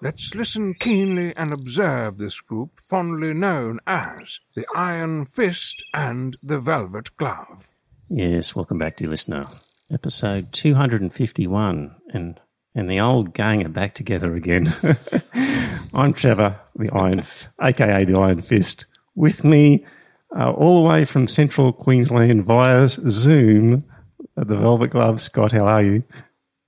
Let's listen keenly and observe this group fondly known as the Iron Fist and the Velvet Glove. Yes, welcome back, dear listener. Episode 251, and and the old gang are back together again. I'm Trevor, the Iron, aka the Iron Fist. With me, uh, all the way from central Queensland via Zoom, uh, the Velvet Glove. Scott, how are you?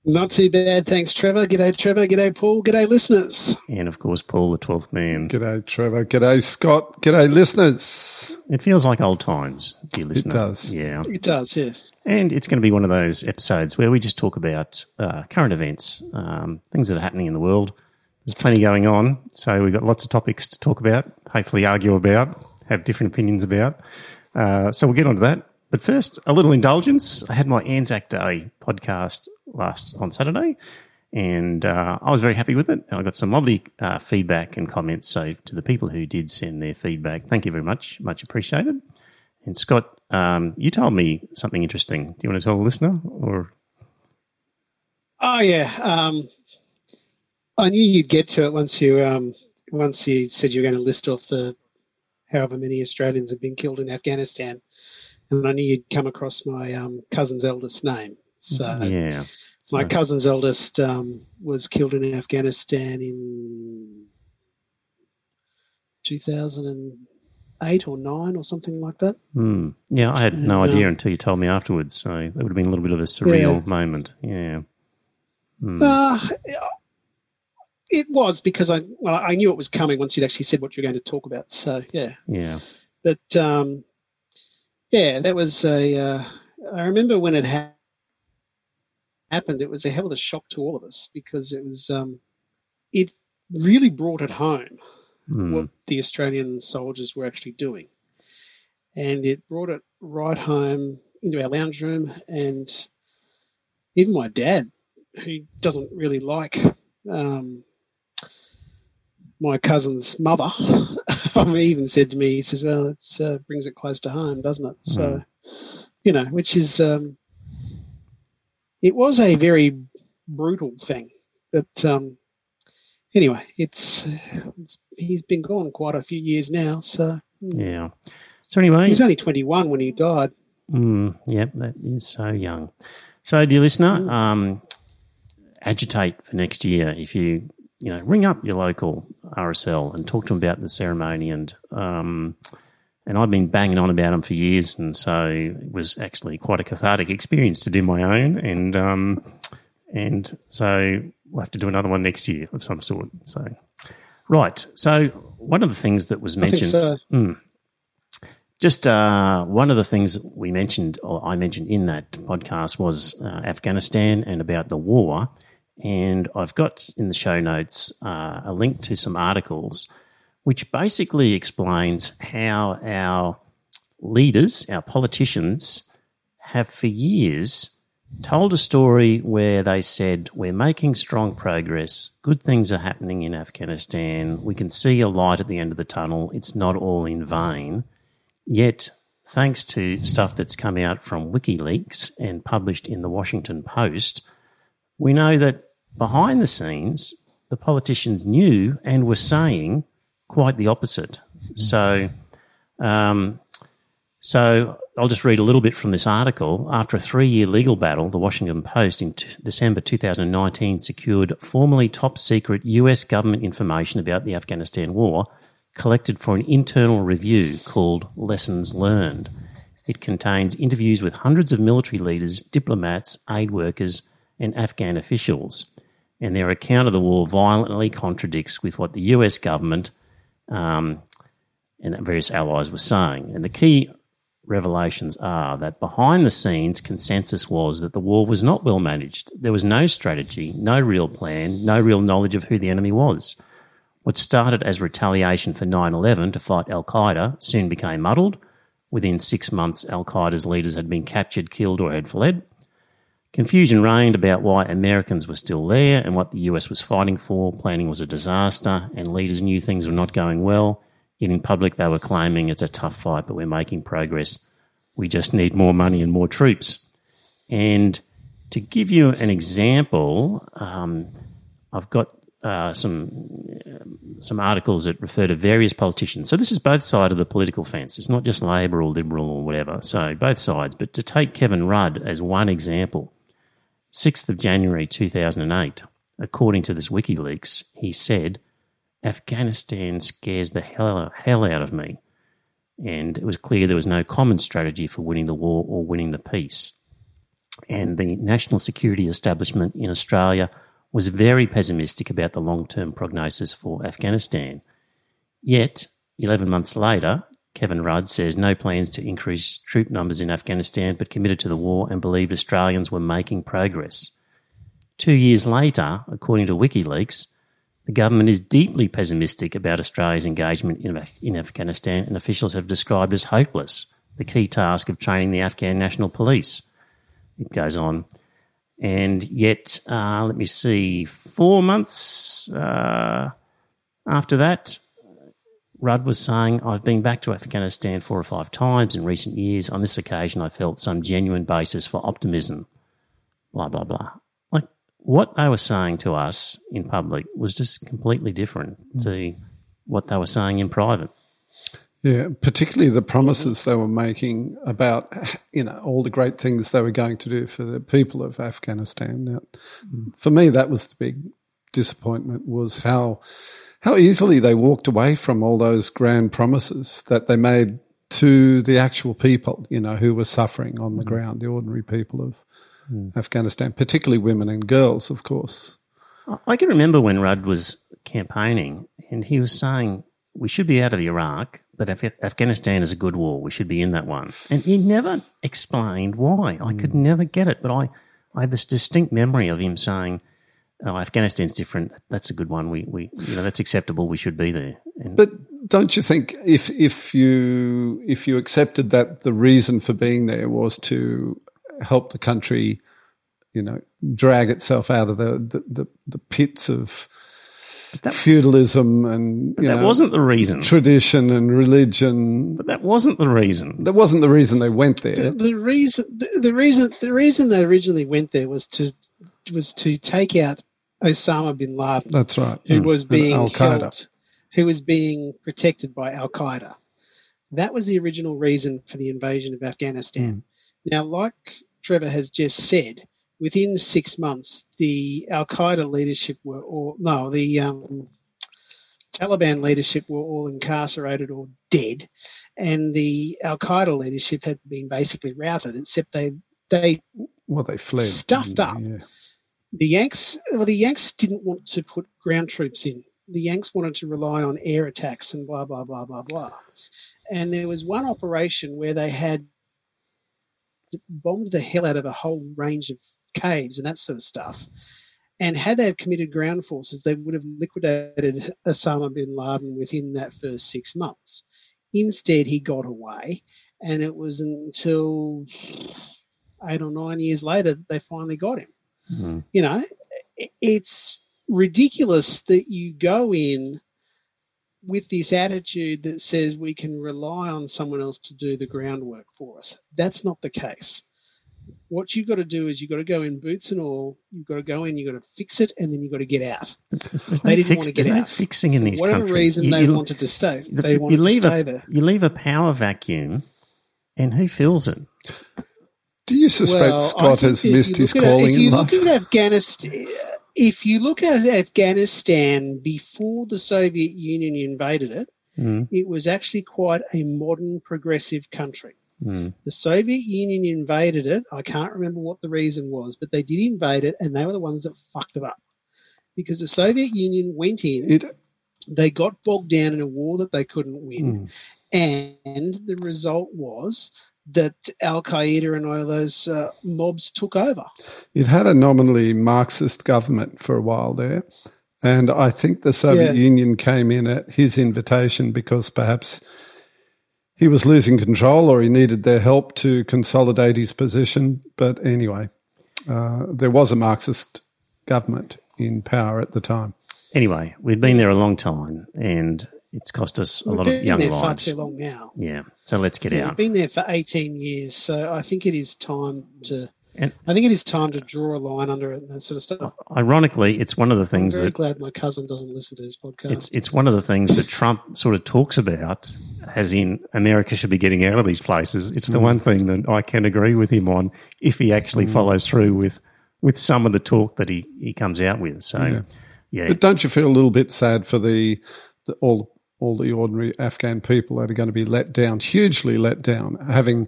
Not too bad, thanks, Trevor. G'day, Trevor. G'day, Paul. G'day, listeners. And of course, Paul, the 12th man. G'day, Trevor. G'day, Scott. G'day, listeners. It feels like old times, dear listener. It does. Yeah. It does, yes. And it's going to be one of those episodes where we just talk about uh, current events, um, things that are happening in the world. There's plenty going on, so we've got lots of topics to talk about, hopefully argue about, have different opinions about. Uh, so we'll get on to that. But first, a little indulgence. I had my Anzac Day podcast last on Saturday, and uh, I was very happy with it. I got some lovely uh, feedback and comments. So to the people who did send their feedback, thank you very much, much appreciated. And Scott, um, you told me something interesting. Do you want to tell the listener, or? Oh yeah, um, I knew you'd get to it once you um, once you said you were going to list off the however many Australians have been killed in Afghanistan and I knew you'd come across my um, cousin's eldest name. So yeah, my cousin's eldest um, was killed in Afghanistan in 2008 or nine or something like that. Hmm. Yeah, I had no And, idea um, until you told me afterwards. So that would have been a little bit of a surreal Yeah. moment. Yeah. Hmm. Uh, it was because I well, I knew it was coming once you'd actually said what you were going to talk about. So yeah, yeah. but um, yeah, that was a. Uh, I remember when it ha- happened, it was a hell of a shock to all of us because it was. Um, it really brought it home Hmm. what the Australian soldiers were actually doing, and it brought it right home into our lounge room, and even my dad, who doesn't really like um, my cousin's mother, he even said to me, he says, "Well, it uh, brings it close to home, doesn't it?" So, you know, which is um, it was a very brutal thing, but um, anyway, it's, it's he's been gone quite a few years now, so Yeah. So anyway, he was only 21 when he died. Mm, yep, that is so young. So, dear listener, um, agitate for next year. If you, you know, ring up your local RSL and talk to them about the ceremony. And um, and I've been banging on about them for years, and so it was actually quite a cathartic experience to do my own. And um, and so we'll have to do another one next year of some sort. So, right. So one of the things that was mentioned. so. Mm. Just uh, one of the things we mentioned, or I mentioned in that podcast, was uh, Afghanistan and about the war. And I've got in the show notes uh, a link to some articles which basically explains how our leaders, our politicians, have for years told a story where they said, We're making strong progress, good things are happening in Afghanistan, we can see a light at the end of the tunnel, it's not all in vain. Yet, thanks to stuff that's come out from WikiLeaks and published in the Washington Post, we know that behind the scenes, the politicians knew and were saying quite the opposite. So, um, so I'll just read a little bit from this article. After a three-year legal battle, the Washington Post in t- December 2019 secured formerly top-secret U.S. government information about the Afghanistan war, collected for an internal review called Lessons Learned. It contains interviews with hundreds of military leaders, diplomats, aid workers, and Afghan officials. And their account of the war violently contradicts with what the US government um, and various allies were saying. And the key revelations are that behind the scenes, consensus was that the war was not well managed. There was no strategy, no real plan, no real knowledge of who the enemy was. What started as retaliation for 9 11 to fight Al Qaeda soon became muddled. Within six months, Al Qaeda's leaders had been captured, killed, or had fled. Confusion reigned about why Americans were still there and what the US was fighting for. Planning was a disaster, and leaders knew things were not going well. Yet in public, they were claiming it's a tough fight, but we're making progress. We just need more money and more troops. And to give you an example, um, I've got uh, some some articles that refer to various politicians. So this is both sides of the political fence. It's not just Labor or Liberal or whatever. So both sides. But to take Kevin Rudd as one example, 6th of January 2008, according to this WikiLeaks, he said, Afghanistan scares the hell, hell out of me. And it was clear there was no common strategy for winning the war or winning the peace. And the national security establishment in Australia was very pessimistic about the long term prognosis for Afghanistan. Yet, 11 months later, Kevin Rudd says no plans to increase troop numbers in Afghanistan, but committed to the war and believed Australians were making progress. Two years later, according to WikiLeaks, the government is deeply pessimistic about Australia's engagement in, in Afghanistan, and officials have described as hopeless the key task of training the Afghan National Police. It goes on. And yet, uh, let me see, four months uh, after that, Rudd was saying, I've been back to Afghanistan four or five times in recent years. On this occasion, I felt some genuine basis for optimism. Blah, blah, blah. Like what they were saying to us in public was just completely different mm. to what they were saying in private. Yeah, particularly the promises they were making about, you know, all the great things they were going to do for the people of Afghanistan. Now, mm. For me, that was the big disappointment was how how easily they walked away from all those grand promises that they made to the actual people, you know, who were suffering on the mm. ground, the ordinary people of mm. Afghanistan, particularly women and girls, of course. I can remember when Rudd was campaigning and he was saying, we should be out of Iraq, but Af- Afghanistan is a good war. We should be in that one. And he never explained why. I could mm. never get it, but I, I have this distinct memory of him saying, oh, Afghanistan's different. That's a good one. We, we, you know, that's acceptable. We should be there. And but don't you think if if you if you accepted that the reason for being there was to help the country, you know, drag itself out of the the, the, the pits of that, feudalism and that know, wasn't the reason. Tradition and religion. But that wasn't the reason. That wasn't the reason they went there. The, the reason the, the reason the reason they originally went there was to was to take out Osama bin Laden. That's right. Who mm. was being Qaeda. Who was being protected by Al Qaeda. That was the original reason for the invasion of Afghanistan. Mm. Now, like Trevor has just said, within six months, the Al Qaeda leadership were all no, the um, Taliban leadership were all incarcerated or dead, and the Al Qaeda leadership had been basically routed, except they they well they fled stuffed up. Yeah the Yanks, well, the Yanks didn't want to put ground troops in. The Yanks wanted to rely on air attacks and blah blah blah blah blah. And there was one operation where they had bombed the hell out of a whole range of caves and that sort of stuff. And had they have committed ground forces, they would have liquidated Osama bin Laden within that first six months. Instead, he got away, and it was until eight or nine years later that they finally got him. Mm. You know, it's ridiculous that you go in with this attitude that says we can rely on someone else to do the groundwork for us. That's not the case. What you've got to do is you've got to go in boots and all. You've got to go in. You've got to fix it, and then you've got to get out. There's, they no didn't fix, want to get out. No fixing in these whatever countries. reason you, they you, wanted to stay, they wanted to stay a, there. You leave a power vacuum, and who fills it? Do you suspect well, Scott has missed his calling if you look at Afghanistan, if you look at Afghanistan before the Soviet Union invaded it, mm. it was actually quite a modern, progressive country. Mm. The Soviet Union invaded it. I can't remember what the reason was, but they did invade it, and they were the ones that fucked it up because the Soviet Union went in. It, they got bogged down in a war that they couldn't win, mm. and the result was that Al Qaeda and all those uh, mobs took over. It had a nominally Marxist government for a while there, And I think the Soviet Yeah. Union came in at his invitation because perhaps he was losing control or he needed their help to consolidate his position. But anyway, uh, there was a Marxist government in power at the time. Anyway, we'd been there a long time, and it's cost us a We've lot of been young there far lives. too long now. Yeah, so let's get Yeah, out. we've been there for 18 years, so I think it is time to. And- I think it is time to draw a line under it and that sort of stuff. Ironically, it's one of the I'm things very that glad my cousin doesn't listen to this podcast. it's it's one of the things that Trump sort of talks about, as in America should be getting out of these places. It's the Mm. one thing that I can agree with him on if he actually follows through with with some of the talk that he, he comes out with. So, Yeah. yeah, But don't you feel a little bit sad for the, the all all the ordinary Afghan people that are going to be let down, hugely let down, having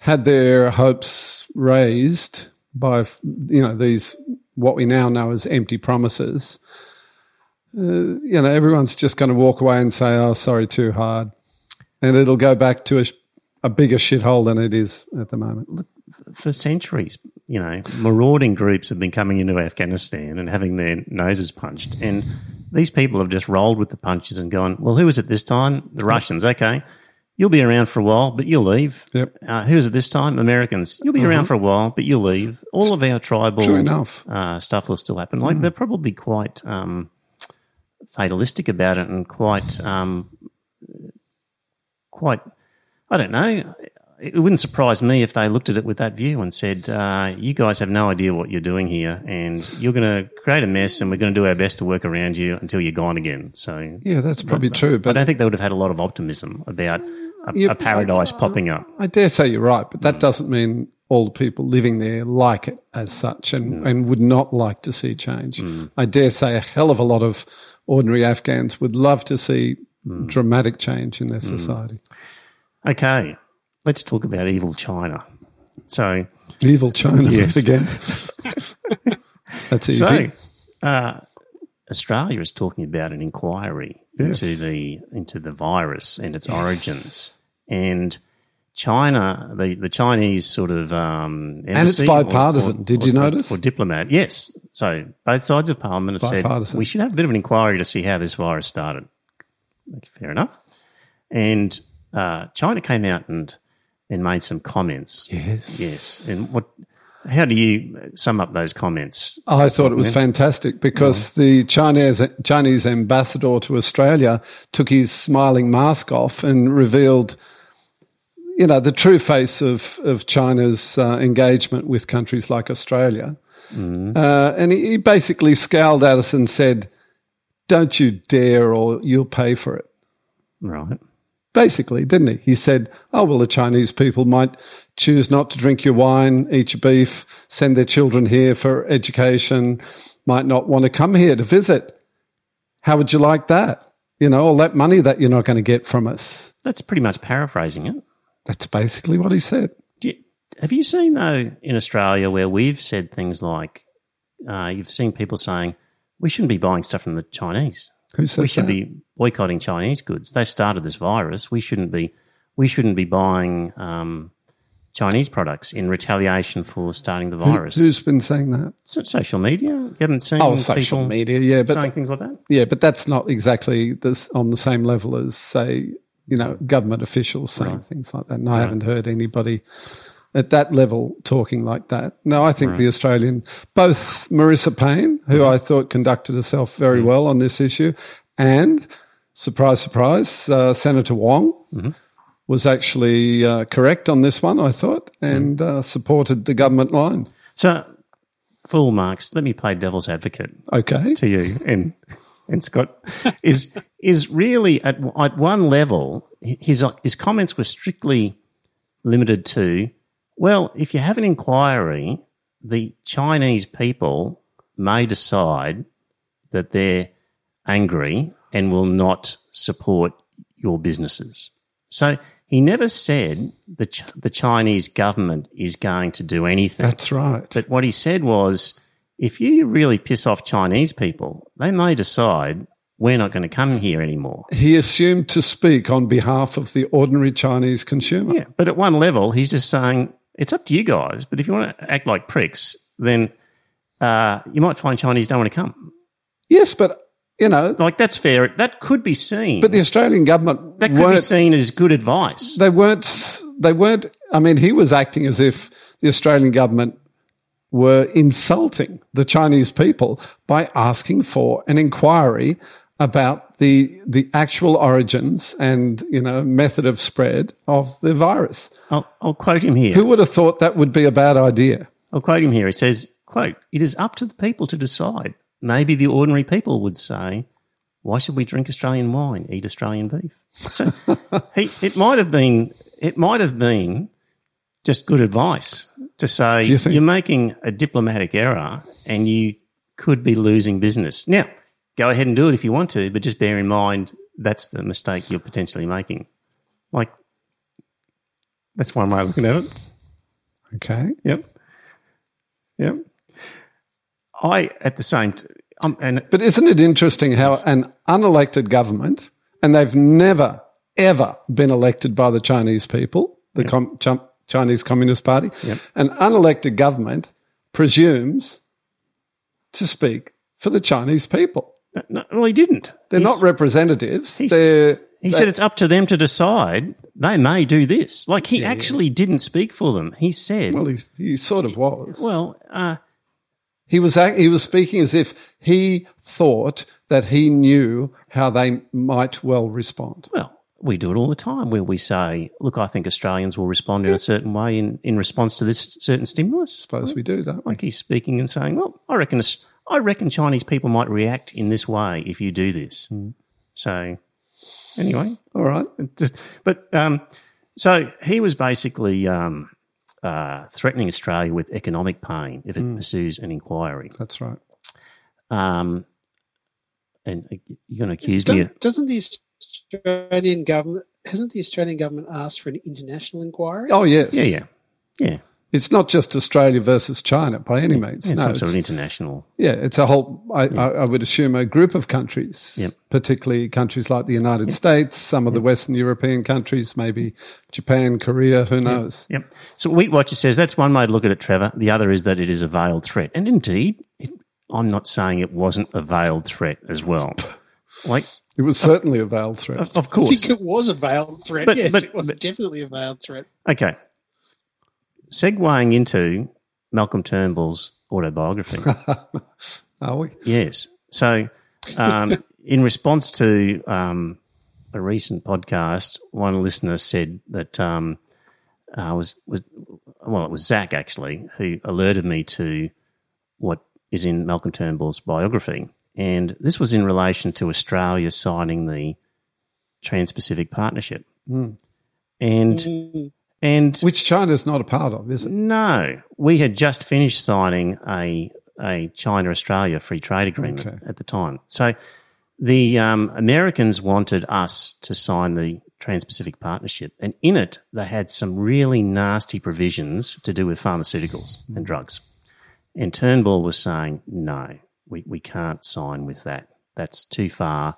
had their hopes raised by you know these what we now know as empty promises. Uh, you know, everyone's just going to walk away and say, "Oh, sorry, too hard," and it'll go back to a, a bigger shithole than it is at the moment. for centuries, you know, marauding groups have been coming into Afghanistan and having their noses punched. And these people have just rolled with the punches and gone, well, who was it this time? The Russians. Okay. You'll be around for a while, but you'll leave. Yep. Uh, who is it this time? Americans. You'll be around for a while, but you'll leave. All of our tribal True enough. uh, stuff will still happen. Like they're probably quite um, fatalistic about it and quite, um, quite. I don't know. It wouldn't surprise me if they looked at it with that view and said, uh, "You guys have no idea what you're doing here, and you're going to create a mess, and we're going to do our best to work around you until you're gone again." So, Yeah, that's probably true. But I don't think they would have had a lot of optimism about a, Yeah, a paradise popping up. I dare say you're right, but that doesn't mean all the people living there like it as such and, mm. and would not like to see change. Mm. I dare say a hell of a lot of ordinary Afghans would love to see mm. dramatic change in their society. Okay, let's talk about evil China. So, Evil China Yes. again. That's easy. So, uh, Australia is talking about an inquiry Yes. into the into the virus and its origins, and China, the, the Chinese sort of um, and it's embassy or- bipartisan. or- Did or- you notice? Or diplomat, yes. So both sides of Parliament have said we should have a bit of an inquiry to see how this virus started. Fair enough. And uh, China came out and and made some comments. Yes. Yes. And what? How do you sum up those comments? I thought it was fantastic because the Chinese Chinese ambassador to Australia took his smiling mask off and revealed, you know, the true face of of China's uh, engagement with countries like Australia, uh, and he, he basically scowled at us and said, "Don't you dare, or you'll pay for it." Right. Basically, didn't he? He said, "Oh well, the Chinese people might choose not to drink your wine, eat your beef, send their children here for education, might not want to come here to visit. How would you like that? You know, all that money that you're not going to get from us." That's pretty much paraphrasing it. That's basically what he said. You, have you seen though in Australia where we've said things like, uh, you've seen people saying we shouldn't be buying stuff from the Chinese. Who says we should that? be boycotting Chinese goods. They've started this virus. We shouldn't be. We shouldn't be buying um, Chinese products in retaliation for starting the virus. Who's been saying that? Not social media? You haven't seen Oh, social media, yeah, but saying things like that. yeah, but that's not exactly this on the same level as say, you know, government officials saying things like that. And I haven't heard anybody at that level talking like that. No, I think the Australian, both Marise Payne, who I thought conducted herself very well on this issue, and surprise, surprise, uh, Senator Wong was actually uh, correct on this one. I thought and uh, supported the government line. So, full marks. Let me play devil's advocate. Okay, to you and and Scott is is really at at one level his his comments were strictly limited to well if you have an inquiry the Chinese people may decide that they're angry and will not support your businesses so he never said the Ch- the Chinese government is going to do anything that's right. but what he said was, if you really piss off Chinese people, they may decide we're not going to come here anymore. He assumed to speak on behalf of the ordinary Chinese consumer. Yeah, but at one level, he's just saying it's up to you guys. But if you want to act like pricks, then uh, you might find Chinese don't want to come. Yes, but you know, Like that's fair. That could be seen. but the Australian government that could be seen as good advice. They weren't. They weren't. I mean, he was acting as if the Australian government were insulting the Chinese people by asking for an inquiry about the the actual origins and you know method of spread of the virus. I'll, I'll quote him here. Who would have thought that would be a bad idea? I'll quote him here. He says, quote, it is up to the people to decide. Maybe the ordinary people would say, why should we drink Australian wine, eat Australian beef? So he, it might have been, it might have been just good advice to say you you're making a diplomatic error and you could be losing business. Now, go ahead and do it if you want to, but just bear in mind that's the mistake you're potentially making. Like, that's one way of looking at it. Okay. Yep. Yep. I, at the same, t- um, and But isn't it interesting how an unelected government, and they've never, ever been elected by the Chinese people, the com- Ch- Chinese Communist Party, an unelected government presumes to speak for the Chinese people. No, well, he didn't. They're He's- not representatives. They're, He said it's up to them to decide. They may do this. Like he actually didn't speak for them. He said, well, he, he sort of was. "Well, uh, He was he was speaking as if he thought that he knew how they might well respond. well, we do it all the time where we say, look, I think Australians will respond in a certain way in, in response to this certain stimulus. Suppose we do, don't? Like he's speaking and saying, well, I reckon, I reckon Chinese people might react in this way if you do this. So, anyway, All right. Just, but um, so he was basically um, uh, threatening Australia with economic pain if it pursues an inquiry. That's right. Um, and you're going to accuse me? Doesn't, Of, doesn't the Australian government hasn't the Australian government asked for an international inquiry? Oh, yes. yeah, yeah, yeah. It's not just Australia versus China by any means. yeah no, some it's, sort of international. yeah, it's a whole, I, I, I would assume, a group of countries, Yep. particularly countries like the United States, some of the Western European countries, maybe Japan, Korea, who knows? Yep. So Wheat Watcher says that's one way to look at it, Trevor. The other is that it is a veiled threat, and indeed, it, I'm not saying it wasn't a veiled threat as well. Like, It was certainly a veiled threat. of, of I course, think it was a veiled threat. But- yes, but- it was but- definitely a veiled threat. Okay. Segueing into Malcolm Turnbull's autobiography. Are we? yes. So, um, in response to um, a recent podcast, one listener said that um, uh, was was well, it was Zach actually who alerted me to what is in Malcolm Turnbull's biography, and this was in relation to Australia signing the Trans-Pacific Partnership, and Mm. And Which China's not a part of, is it? no, we had just finished signing a a China Australia free trade agreement Okay. at the time. So the um, Americans wanted us to sign the Trans Pacific Partnership, and in it they had some really nasty provisions to do with pharmaceuticals and drugs. And Turnbull was saying, no, we, we can't sign with that. That's too far.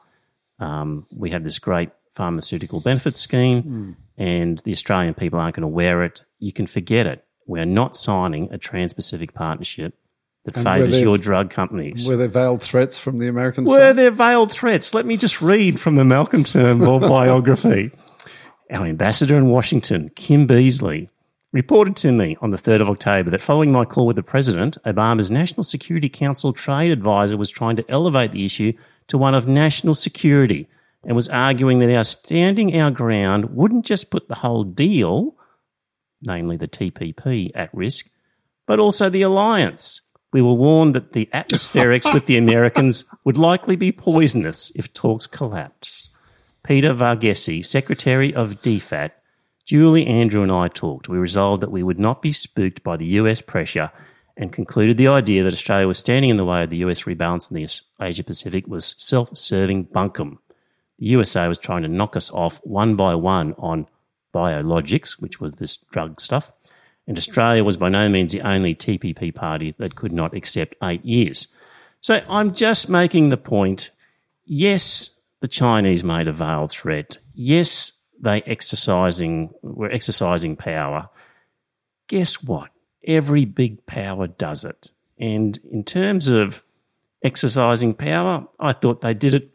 Um, we have this great pharmaceutical benefits scheme, and the Australian people aren't going to wear it. You can forget it. We're not signing a Trans Pacific Partnership that And favours your drug companies. Were there veiled threats from the Americans? Were side? there veiled threats? Let me just read from the Malcolm Turnbull biography. Our ambassador in Washington, Kim Beazley, reported to me on the 3rd of October that following my call with the president, Obama's National Security Council trade advisor was trying to elevate the issue to one of national security and was arguing that our standing our ground wouldn't just put the whole deal, namely the TPP, at risk, but also the alliance. We were warned that the atmospherics with the Americans would likely be poisonous if talks collapse. Peter Varghese, Secretary of DFAT, Julie, Andrew, and I talked. We resolved that we would not be spooked by the US pressure and concluded the idea that Australia was standing in the way of the US rebalance in the Asia Pacific was self serving bunkum. The USA was trying to knock us off one by one on biologics, which was this drug stuff, and Australia was by no means the only TPP party that could not accept eight years. So I'm just making the point yes, the Chinese made a veiled threat. Yes, they exercising were exercising power. Guess what? Every big power does it. And in terms of exercising power. I thought they did it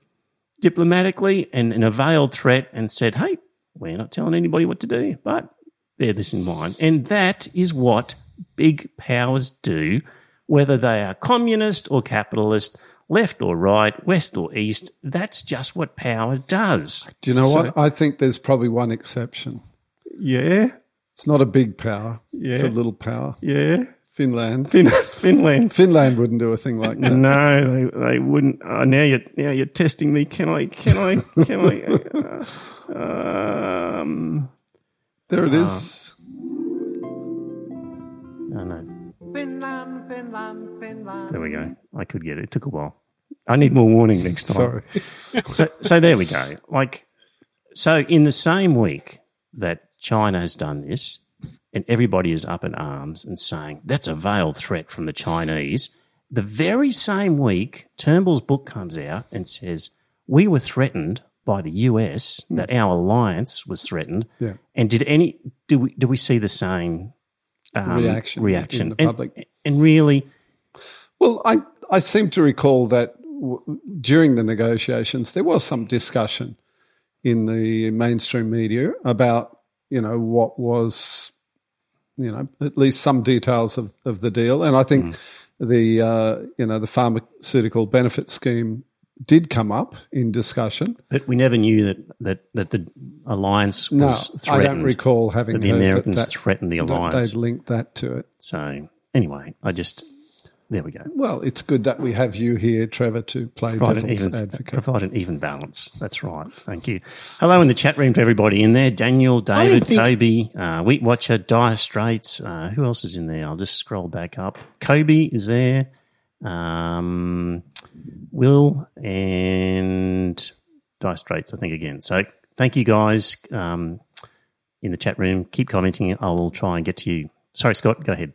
diplomatically and in a veiled threat and said, hey, we're not telling anybody what to do, but bear this in mind. And that is what big powers do, whether they are communist or capitalist, left or right, west or east. That's just what power does. Do you know So- what? I think there's probably one exception. Yeah, It's not a big power. Yeah. It's a little power. yeah. Finland. Fin- Finland. Finland wouldn't do a thing like that. No, they, they wouldn't. Oh, now you're now you're testing me. Can I? Can I? Can I? Uh, um, There it is. no, no. Finland, Finland, Finland. There we go. I could get it. It took a while. I need more warning next time. Sorry. so, so there we go. Like, so in the same week that China has done this, and everybody is up in arms and saying that's a veiled threat from the Chinese, the very same week Turnbull's book comes out and says we were threatened by the US, that our alliance was threatened. Yeah. And did any do we do we see the same um, Reaction in reaction the And- public. and really Well, I, I seem to recall that w- during the negotiations, there was some discussion in the mainstream media about, you know, what was, you know, at least some details of, of the deal. And I think the, uh, you know, the pharmaceutical benefit scheme did come up in discussion. But we never knew that that, that the alliance was. No, was I don't recall having that the heard that Americans that- threatened the alliance. they'd linked that to it. so anyway, I just there we go. Well, it's good that we have you here, Trevor, to play Provide devil's even, advocate. provide an even balance. That's right. Thank you. Hello in the chat room to everybody in there. Daniel, David, think- Kobe, uh, Wheat Watcher, Dire Straits. Uh, who else is in there? I'll just scroll back up. Kobe is there. Um, Will and Dire Straits, I think, again. So thank you guys um, in the chat room. Keep commenting. I'll try and get to you. Sorry, Scott, go ahead.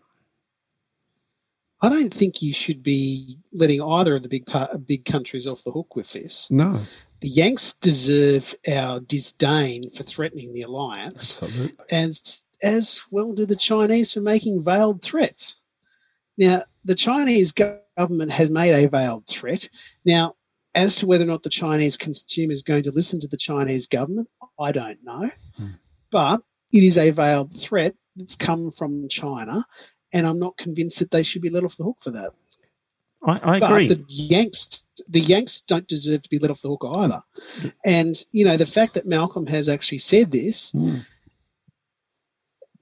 I don't think you should be letting either of the big part, big countries off the hook with this. no, The Yanks deserve our disdain for threatening the alliance, absolutely. as as well do the Chinese for making veiled threats. Now, the Chinese government has made a veiled threat. Now, as to whether or not the Chinese consumer is going to listen to the Chinese government, I don't know. Hmm. But it is a veiled threat that's come from China, and I'm not convinced that they should be let off the hook for that. I, I agree. the Yanks, the Yanks don't deserve to be let off the hook either. And you know the fact that Malcolm has actually said this, Mm.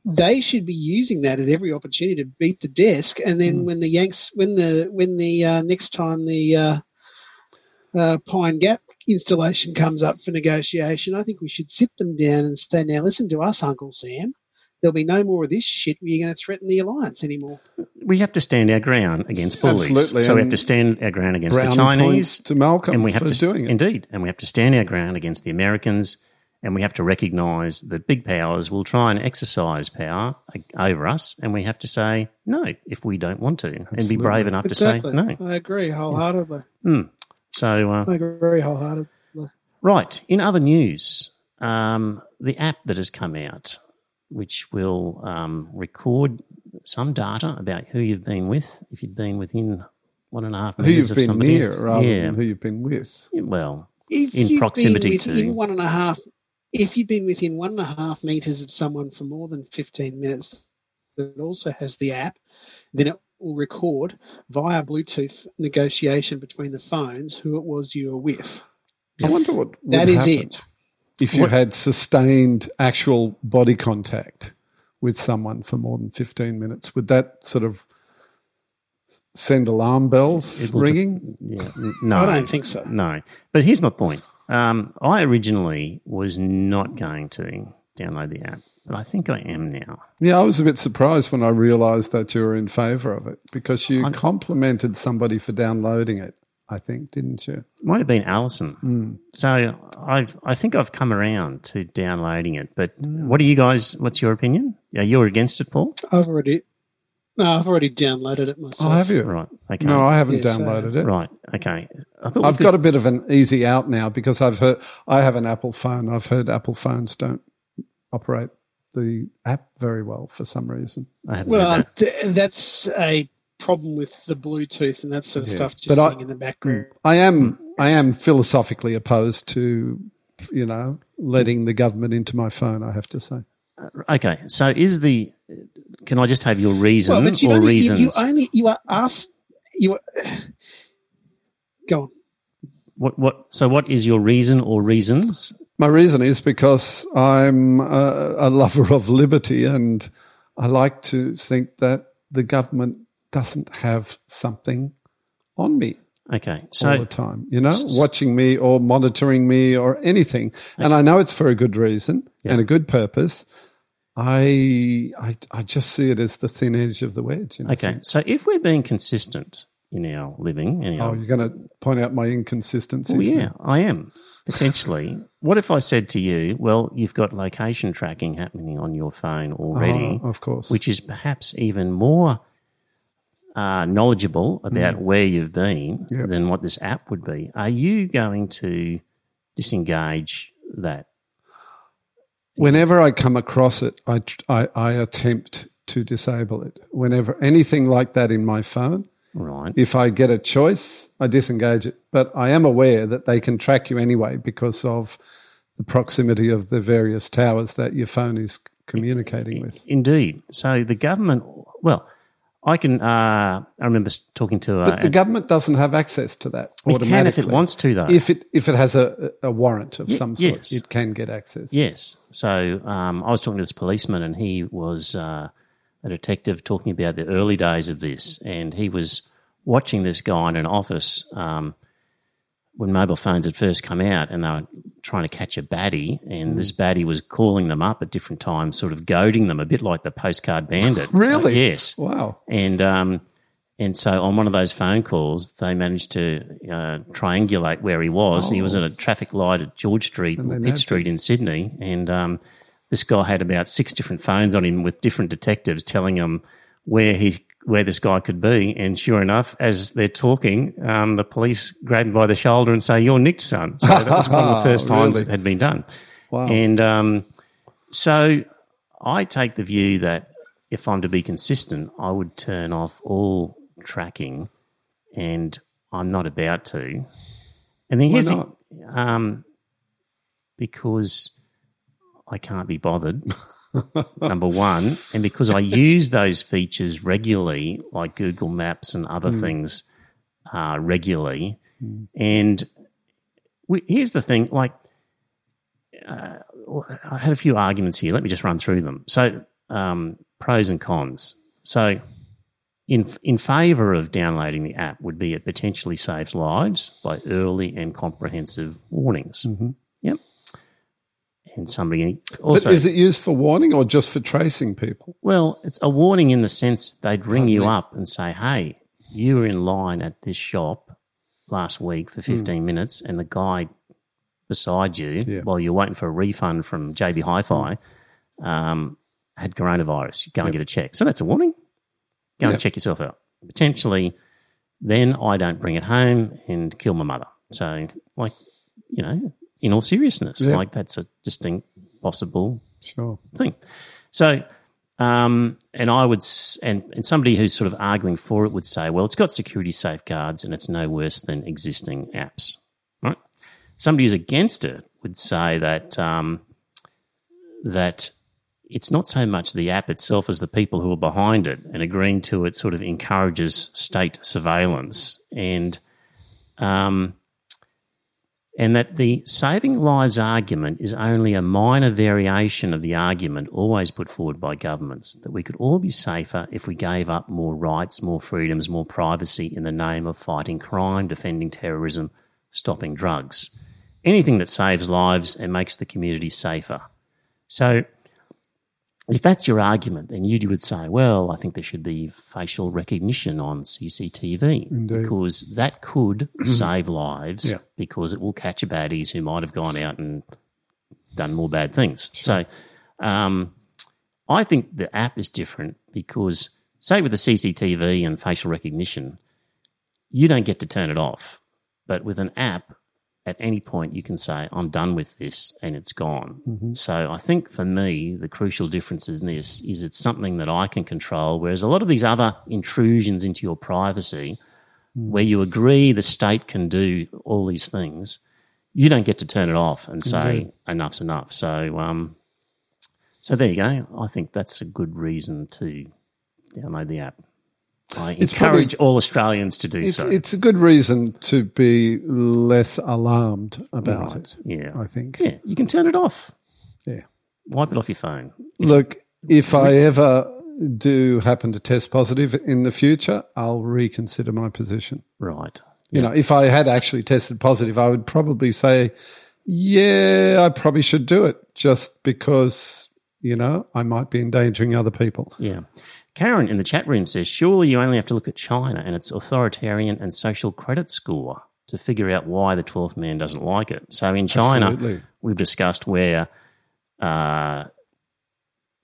they should be using that at every opportunity to beat the desk. And then Mm. when the Yanks, when the when the uh, next time the uh, uh, Pine Gap installation comes up for negotiation, I think we should sit them down and say, "Now listen to us, Uncle Sam." There'll be no more of this shit where you're going to threaten the alliance anymore. we have to stand our ground against bullies. Absolutely, So we have to stand our ground against Browning the Chinese, to Malcolm and we have for to doing it. indeed, and we have to stand our ground against the Americans, and we have to recognise that big powers will try and exercise power over us, and we have to say no if we don't want to, and be brave enough Exactly. to say no. I agree wholeheartedly. So uh, I agree wholeheartedly. Right. In other news, um, the app that has come out, which will um, record some data about who you've been with, if you've been within one and a half meters who meters you've of been somebody. near rather yeah. than who you've been with. well, If In you've proximity been to- within one and a half, if you've been within one and a half meters of someone for more than fifteen minutes, that also has the app, then it will record via Bluetooth negotiation between the phones who it was you were with. I wonder what would That is happen it. If you What- had sustained actual body contact with someone for more than 15 minutes. Would that sort of send alarm bells It'll ringing? yeah, no, I don't think so. no. But here's my point. Um, I originally was not going to download the app, but I think I am now. Yeah, I was a bit surprised when I realised that you were in favour of it because you I- complimented somebody for downloading it. I think, didn't you? Might have been Alison. Hmm. So I've I think I've come around to downloading it. But Hmm. what do you guys? What's your opinion? Yeah, you're against it, Paul. I've already, no, I've already downloaded it myself. Oh, have you? Right. Okay. No, I haven't Yes, I downloaded it. Right. Okay. I thought I've could- got a bit of an easy out now because I've heard I have an Apple phone. I've heard Apple phones don't operate the app very well for some reason. I haven't heard Well, that. th- that's a problem with the Bluetooth and that sort of Yeah. stuff just But I- sitting in the background. I am I am philosophically opposed to you know letting the government into my phone. I have to say. Uh, okay, so is the can I just have your reason Well, but you, or only, you, reasons? you only you are asked you are, go on. what what? So what is your reason or reasons? My reason is because I'm a, a lover of liberty and I like to think that the government doesn't have something on me Okay, all the time, you know, watching me or monitoring me or anything. And I know it's for a good reason and a good purpose. I, I I just see it as the thin edge of the wedge. Okay, sense. so if we're being consistent in our living, in Oh, you're going to point out my inconsistencies? Well, yeah, now? I am potentially. what if I said to you, "Well, you've got location tracking happening on your phone already, Oh, of course. which is perhaps even more uh, knowledgeable about where you've been Yep. than what this app would be." Are you going to disengage that? Whenever I come across it, I, I, I attempt to disable it. Whenever anything like that in my phone, Right. if I get a choice, I disengage it. But I am aware that they can track you anyway because of the proximity of the various towers that your phone is communicating with. Indeed. So the government. Well, I can. Uh, I remember talking to. Uh, But the government doesn't have access to that it can if it wants to, though. If it if it has a, a warrant of Ye- some sort, yes. it can get access. Yes. So um, I was talking to this policeman, and he was uh, a detective talking about the early days of this, and he was watching this guy in an office um, when mobile phones had first come out, and they were trying to catch a baddie, and this baddie was calling them up at different times, sort of goading them, a bit like the postcard bandit. Really? Uh, yes. Wow. And um, and so on one of those phone calls, they managed to uh, triangulate where he was. He was at a traffic light at George Street, or Pitt Street in Sydney, and um, this guy had about six different phones on him with different detectives telling him where he where this guy could be. And sure enough, as they're talking, um, the police grab him by the shoulder and say, "You're nicked, son." So that was one of the first times Really? it had been done. Wow. And um, so I take the view that if I'm to be consistent, I would turn off all tracking, and I'm not about to. And then Why here's not? the um, because I can't be bothered. number one, and because I use those features regularly, like Google Maps and other things, uh, regularly, and we, here's the thing: like, uh, I had a few arguments here. Let me just run through them. So, um, pros and cons. So, in in favour of downloading the app would be it potentially saves lives by early and comprehensive warnings. Yep. And somebody also but is it used for warning or just for tracing people? well, it's a warning in the sense they'd ring you me. up and say, "Hey, you were in line at this shop last week for 15 minutes, and the guy beside you, Yeah. while you're waiting for a refund from JB Hi-Fi, um, had coronavirus. Go and get a check." So that's a warning. Go Yep. and check yourself out. Potentially, then I don't bring it home and kill my mother. So, like, you know, in all seriousness, Yeah. like that's a distinct possible Sure. thing. So, um, and I would, and, and somebody who's sort of arguing for it would say, well, it's got security safeguards and it's no worse than existing apps, right? Somebody who's against it would say that um, that it's not so much the app itself as the people who are behind it and agreeing to it sort of encourages state surveillance and um, and that the saving lives argument is only a minor variation of the argument always put forward by governments that we could all be safer if we gave up more rights, more freedoms, more privacy in the name of fighting crime, defending terrorism, stopping drugs. Anything that saves lives and makes the community safer. So, if that's your argument, then you would say, well, I think there should be facial recognition on CCTV Indeed. because that could save lives Yeah. because it will catch a baddies who might have gone out and done more bad things. So um, I think the app is different because, say, with the CCTV and facial recognition, you don't get to turn it off. But with an app, at any point you can say, I'm done with this and it's gone. Mm-hmm. So I think for me, the crucial difference in this is it's something that I can control, whereas a lot of these other intrusions into your privacy, Mm. where you agree the state can do all these things, you don't get to turn it off and say Indeed. enough's enough. So, um, so there you go. I think that's a good reason to download the app. I It's encourage all Australians to do It's, so. it's a good reason to be less alarmed about Right. it. yeah, I think. yeah, you can turn it off. Yeah. Wipe it off your phone. Look, if I ever do happen to test positive in the future, I'll reconsider my position. Right. You know, if I had actually tested positive, I would probably say, yeah, I probably should do it just because, you know, I might be endangering other people. Yeah. Karen in the chat room says, surely you only have to look at China and its authoritarian and social credit score to figure out why the 12th man doesn't like it. So in China, Absolutely. we've discussed where uh,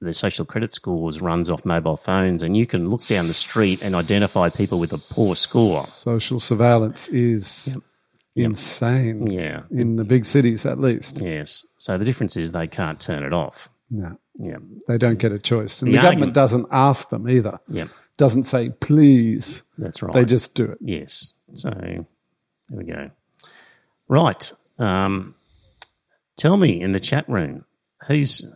the social credit scores runs off mobile phones and you can look down the street and identify people with a poor score. Social surveillance is insane Yeah. in the big cities, at least. Yes. So the difference is they can't turn it off. No, Yeah. they don't get a choice. And The the, government doesn't ask them either. Yeah. Doesn't say, please. That's right. They just do it. Yes. So there we go. Right. Um, tell me in the chat room who's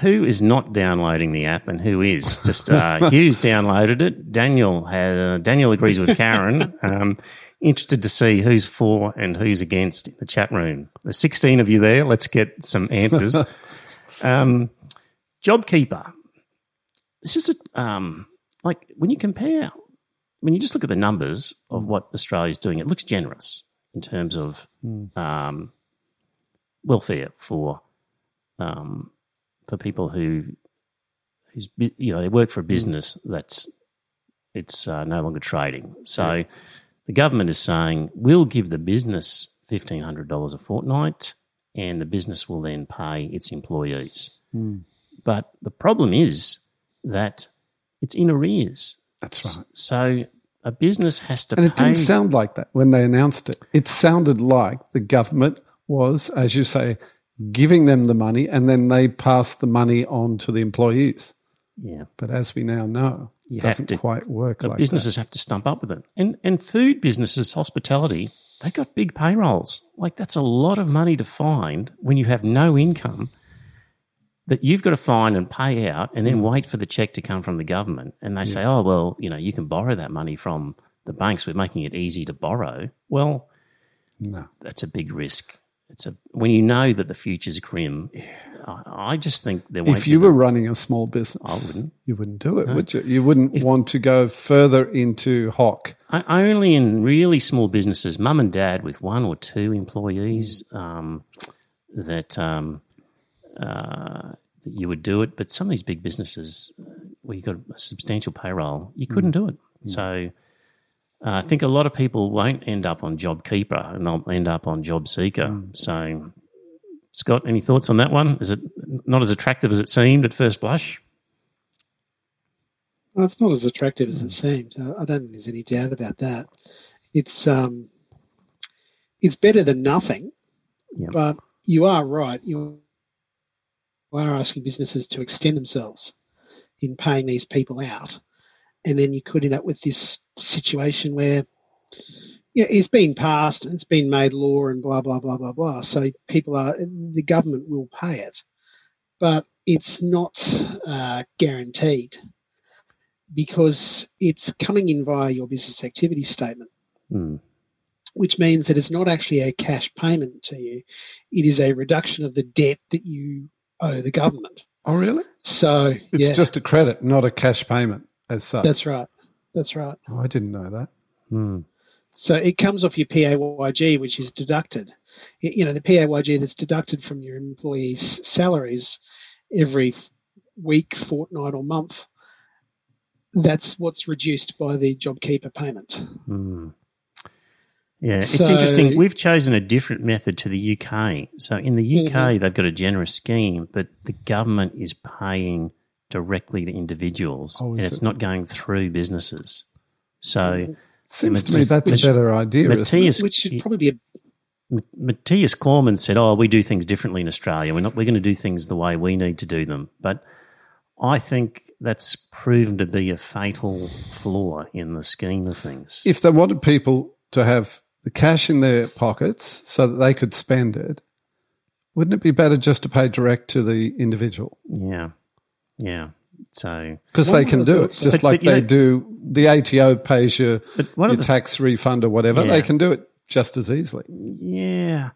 who is not downloading the app and who is. Just uh, Hughes downloaded it. Daniel had, uh, Daniel agrees with Karen. Um, interested to see who's for and who's against in the chat room. There's 16 of you there. Let's get some answers. um, JobKeeper. This is a, um, like when you compare when you just look at the numbers of what Australia's doing, it looks generous in terms of um, welfare for um, for people who who's you know they work for a business that's it's uh, no longer trading. So the government is saying we'll give the business fifteen hundred dollars a fortnight, and the business will then pay its employees. But the problem is that it's in arrears. That's right. So a business has to And it didn't sound like that when they announced it. It sounded like the government was, as you say, giving them the money and then they passed the money on to the employees. yeah, But as we now know, You it doesn't to- quite work the like businesses have to stump up with it. And and food businesses, hospitality, they got big payrolls. Like that's a lot of money to find when you have no income that you've got to find and pay out and Mm. then wait for the check to come from the government. And they say, oh, well, you know, you can borrow that money from the banks. We're making it easy to borrow. Well. No. that's a big risk. It's a when you know that the future's grim. I, I just think there If you were running a small business, I wouldn't. You wouldn't do it, would you? You wouldn't want to go further into hock. I, only in really small businesses, mum and dad with one or two employees, um, that um, uh, that you would do it. But some of these big businesses, uh, where you've got a substantial payroll, you couldn't do it. So uh, I think a lot of people won't end up on JobKeeper and they'll end up on JobSeeker. So, Scott, any thoughts on that one? Is it not as attractive as it seemed at first blush? Well, it's not as attractive as it seems. I I don't think there's any doubt about that. It's um, it's better than nothing, Yeah. but you are right. You are asking businesses to extend themselves in paying these people out, and then you could end up with this situation where yeah, it's been passed and it's been made law and blah blah blah blah blah. So people are the government will pay it, but it's not uh, guaranteed because it's coming in via your business activity statement, Hmm. which means that it's not actually a cash payment to you. It is a reduction of the debt that you owe the government. Oh, really? So, It's yeah, just a credit, not a cash payment as such. that's right. That's right. Oh, I didn't know that. Hmm. So it comes off your PAYG, which is deducted. You know, the PAYG that's deducted from your employees' salaries every week, fortnight, or month. That's what's reduced by the JobKeeper payment. Hmm. Yeah, it's So- interesting. We've chosen a different method to the UK. So in the UK, Mm-hmm. they've got a generous scheme, but the government is paying directly to individuals, Oh, and it's it? not going through businesses. So Seems Mat- to me that's Mat- a better idea. Matthias, Which should probably be a M- Mathias Cormann said, "Oh, we do things differently in Australia. We're not. We're going to do things the way we need to do them." But I think that's proven to be a fatal flaw in the scheme of things. If they wanted people to have the cash in their pockets so that they could spend it, wouldn't it be better just to pay direct to the individual? yeah, yeah. So, Because they can have do it, just But- like but, they know- do. The ATO pays your, your the tax refund or whatever. Yeah. They can do it just as easily. Yeah,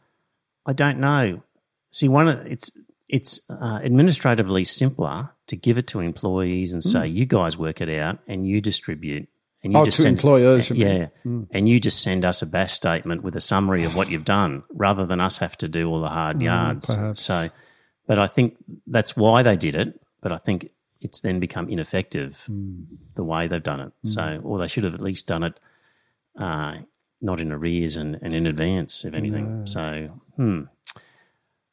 I don't know. See, one of it's it's uh, administratively simpler to give it to employees and say, "You guys work it out and you distribute." And you Hmm. Oh, just to send, employers, yeah, Hmm. and you just send us a BAS statement with a summary of what you've done, rather than us have to do all the hard yards. Hmm, perhaps. So, but I think that's why they did it. But I think it's then become ineffective Hmm. the way they've done it. So, or they should have at least done it uh, not in arrears and, and in advance, if anything. So, hmm.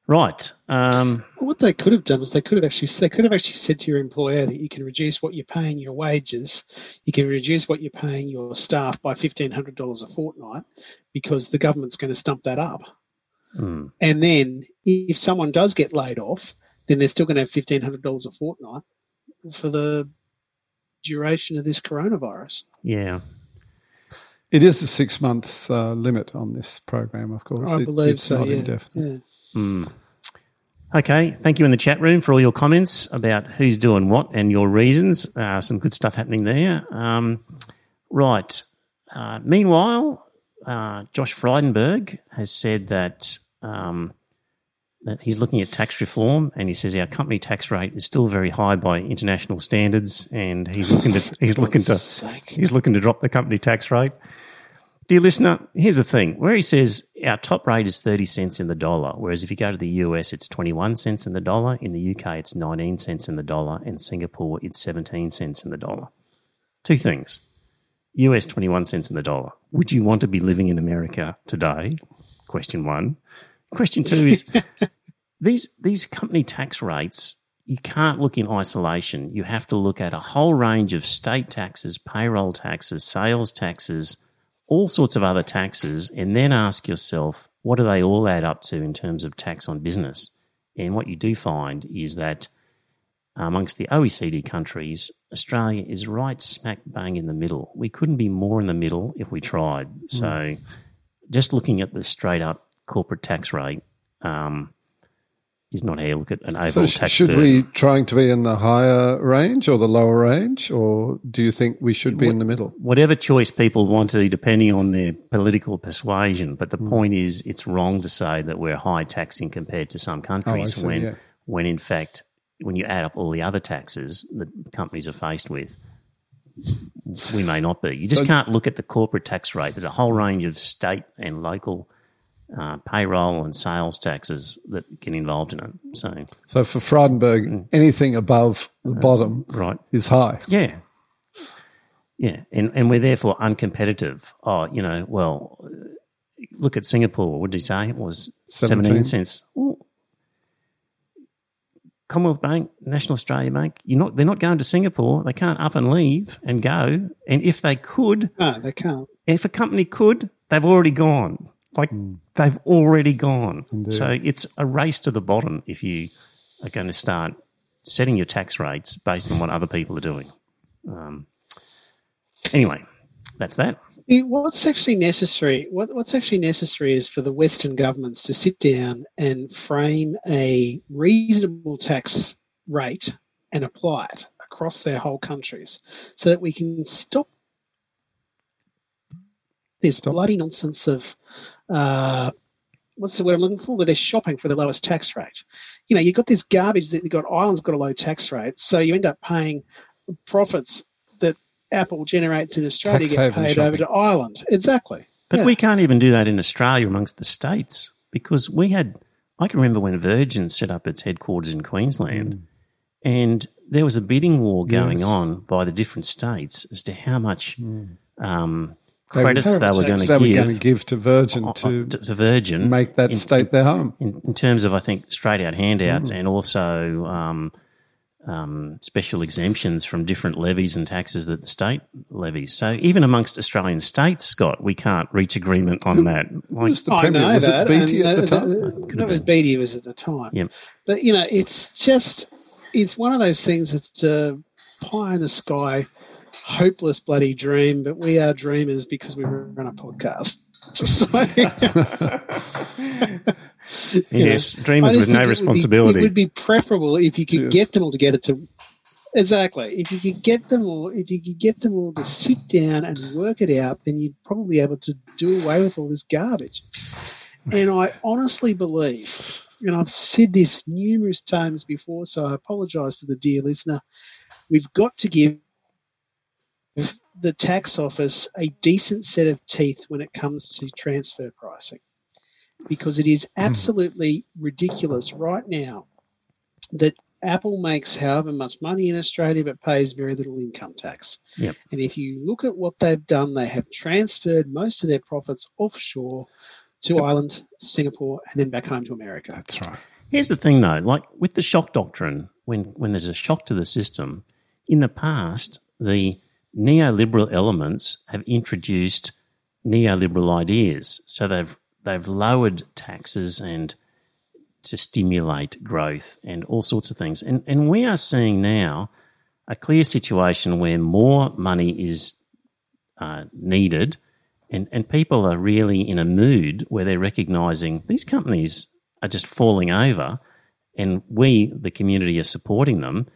Right. Um, What they could have done was they could have actually they could have actually said to your employer that you can reduce what you're paying your wages, you can reduce what you're paying your staff by fifteen hundred dollars a fortnight, because the government's going to stump that up. hmm. And then if someone does get laid off, then they're still going to have fifteen hundred dollars a fortnight for the duration of this coronavirus. Yeah. It is a six month uh, limit on this program, of course. I It- believe it's so. not Yeah. indefinite. yeah. Hmm. Okay. Thank you in the chat room for all your comments about who's doing what and your reasons. Uh, some good stuff happening there. Um, right. Uh, meanwhile, uh, Josh Frydenberg has said that um, that he's looking at tax reform, and he says our company tax rate is still very high by international standards, and he's looking to he's looking to he's looking to drop the company tax rate. Dear listener, here's the thing where he says our top rate is 30 cents in the dollar, whereas if you go to the US, it's 21 cents in the dollar. In the UK, it's 19 cents in the dollar. And Singapore, it's 17 cents in the dollar. Two things US 21 cents in the dollar. Would you want to be living in America today? Question one. Question two is these, these company tax rates, you can't look in isolation. You have to look at a whole range of state taxes, payroll taxes, sales taxes, all sorts of other taxes, and then ask yourself, what do they all add up to in terms of tax on business? And what you do find is that amongst the OECD countries, Australia is right smack bang in the middle. We couldn't be more in the middle if we tried. So, just looking at the straight up corporate tax rate um, is not you look at an So, sh- should burden. we trying to be in the higher range or the lower range, or do you think we should be in the middle? whatever choice people want to, depending on their political persuasion. But the Hmm. point is, it's wrong to say that we're high taxing compared to some countries Oh, see, when, yeah. when in fact, when you add up all the other taxes that companies are faced with, we may not be. You just So- can't look at the corporate tax rate. There's a whole range of state and local uh, payroll and sales taxes that get involved in it. So, So for Frydenberg, Hmm. anything above the bottom right. is high. Yeah. Yeah. And, and we're therefore uncompetitive. Oh, you know, well, uh, look at Singapore. What did he say? It was 17, 17. cents. Ooh. Commonwealth Bank, National Australia Bank, you're not, they're not going to Singapore. They can't up and leave and go. And if they could, No, they can't. if a company could, they've already gone. Like they've already gone. Indeed. So it's a race to the bottom if you are going to start setting your tax rates based on what other people are doing. Um, anyway, that's that. What's actually necessary? What, what's actually necessary is for the Western governments to sit down and frame a reasonable tax rate and apply it across their whole countries, so that we can stop this Stop. bloody nonsense of uh, what's the word I'm looking for? Where they're shopping for the lowest tax rate. You know, you've got this garbage that you've got Ireland's got a low tax rate, so you end up paying profits that Apple generates in Australia Tax get paid over to Ireland. Exactly. But Yeah. we can't even do that in Australia amongst the states because we had, I can remember when Virgin set up its headquarters in Queensland and there was a bidding war going Yes. on by the different states as to how much um, They were- credits they were going to going to give give to Virgin uh, to to, to Virgin. make that in- state their home. in, in terms of, I think, straight out handouts Mm. and also um, um, special exemptions from different levies and taxes that the state levies. So even amongst Australian states, Scott, we can't reach agreement on that. Like, was the I know Was that. it BT and at the that- time? that- that was been. BT was at the time. Yep. But you know, it's just it's one of those things that's a pie in the sky, hopeless bloody dream. But we are dreamers because we run a podcast. So, you know, yes, dreamers with no think it would be- responsibility. it would be preferable if you could Yes. get them all together to exactly. If you could get them all, if you could get them all to sit down and work it out, then you'd probably be able to do away with all this garbage. And I honestly believe, and I've said this numerous times before, so I apologise to the dear listener. We've got to give the tax office a decent set of teeth when it comes to transfer pricing because it is hmm. absolutely ridiculous right now that Apple makes however much money in Australia but pays very little income tax. Yep. And if you look at what they've done, they have transferred most of their profits offshore to Ireland, Singapore, and then back home to America. That's right. Here's the thing, though, like with the shock doctrine, when when there's a shock to the system, in the past, the neoliberal elements have introduced neoliberal ideas. So they've they've lowered taxes and to stimulate growth and all sorts of things. And and we are seeing now a clear situation where more money is uh, needed, and and people are really in a mood where they're recognizing these companies are just falling over, and we, the community, are supporting them.